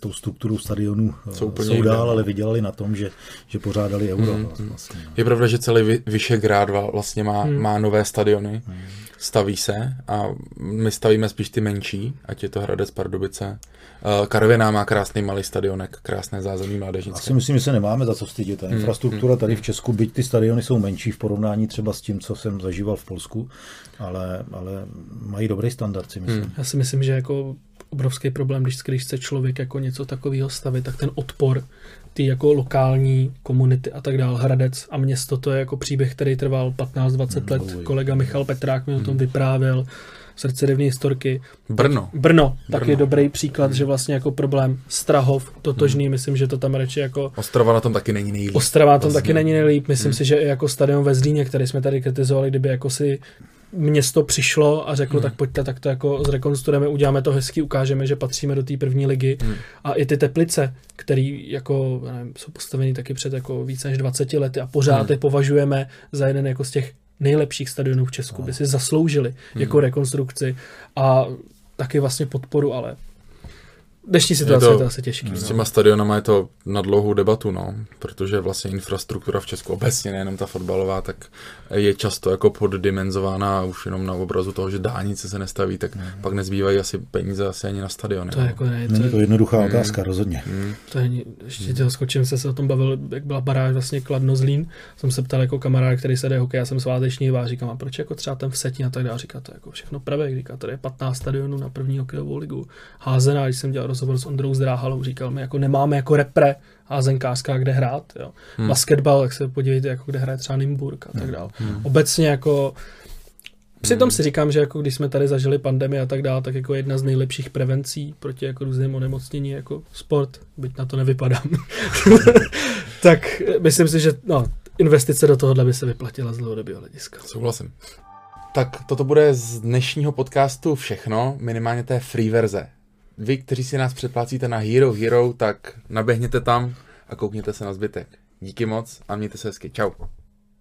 tou strukturou stadionu uh, jsou, jsou dál, ale vydělali na tom, že, že pořádali euro. Hmm. Vlastně, no. Je pravda, že celý Vyšegrád vlastně má, hmm. má nové stadiony, hmm. staví se a my stavíme spíš ty menší, ať je to Hradec Pardubice, Eh, Karviná má krásný malý stadionek, krásné zázemí mládežnické. Asi myslím, že se nemáme za co stydět. Ta hmm, infrastruktura hmm, tady v hmm. Česku, byť ty stadiony jsou menší v porovnání třeba s tím, co jsem zažíval v Polsku, ale, ale mají dobrý standard, si myslím. Já si myslím, že jako obrovský problém, když, když chce člověk jako něco takového stavit, tak ten odpor ty jako lokální komunity a tak dál, Hradec a město, to je jako příběh, který trval 15-20 let. Kolega Michal Petrák mi o tom vyprávěl srdcerivné historky. Brno. Brno, tak Brno. je dobrý příklad, že vlastně jako problém Strahov, totožný, hmm. myslím, že to tam radši jako... Ostrava na tom taky není nejlíp. Ostrava na tom vlastně. taky není nejlíp, myslím hmm. si, že jako stadion ve Zlíně, který jsme tady kritizovali, kdyby jako si město přišlo a řeklo, hmm. tak pojďte, tak to jako zrekonstruujeme, uděláme to hezky, ukážeme, že patříme do té první ligy. Hmm. A i ty teplice, které jako, nevím, jsou postaveny taky před jako více než 20 lety a pořád hmm. je považujeme za jeden jako z těch nejlepších stadionů v Česku, by si zasloužili hmm. jako rekonstrukci a taky vlastně podporu, ale dnešní situace je to, je to asi těžký. S no. těma no. stadionama je to na dlouhou debatu, no, protože vlastně infrastruktura v Česku obecně, nejenom ta fotbalová, tak je často jako poddimenzována už jenom na obrazu toho, že dálnice se nestaví, tak mm. pak nezbývají asi peníze asi ani na stadiony. To je, no. jako ne, to Není to jednoduchá mm. otázka, rozhodně. Mm. To je, ještě mm. skočím, se se o tom bavil, jak byla baráž vlastně Kladno Zlín, jsem se ptal jako kamarád, který se jde hokej, já jsem sváteční a říkám, a proč jako třeba ten v Setin a tak dále, říká to jako všechno pravé, říká, tady je 15 stadionů na první hokejovou ligu, házená, když jsem dělal rozhovor s Ondrou Zdráhalou, říkal mi, jako nemáme jako repre házenkářská, kde hrát. Jo. Hmm. Basketbal, jak se podívejte, jako kde hraje třeba Nymburk a tak hmm. dále. Hmm. Obecně jako Přitom si říkám, že jako když jsme tady zažili pandemii a tak dále, tak jako jedna z nejlepších prevencí proti jako různým onemocnění jako sport, byť na to nevypadám, tak myslím si, že no, investice do tohohle by se vyplatila z dlouhodobého hlediska. Souhlasím. Tak toto bude z dnešního podcastu všechno, minimálně té free verze vy, kteří si nás předplácíte na Hero Hero, tak naběhněte tam a koukněte se na zbytek. Díky moc a mějte se hezky. Čau.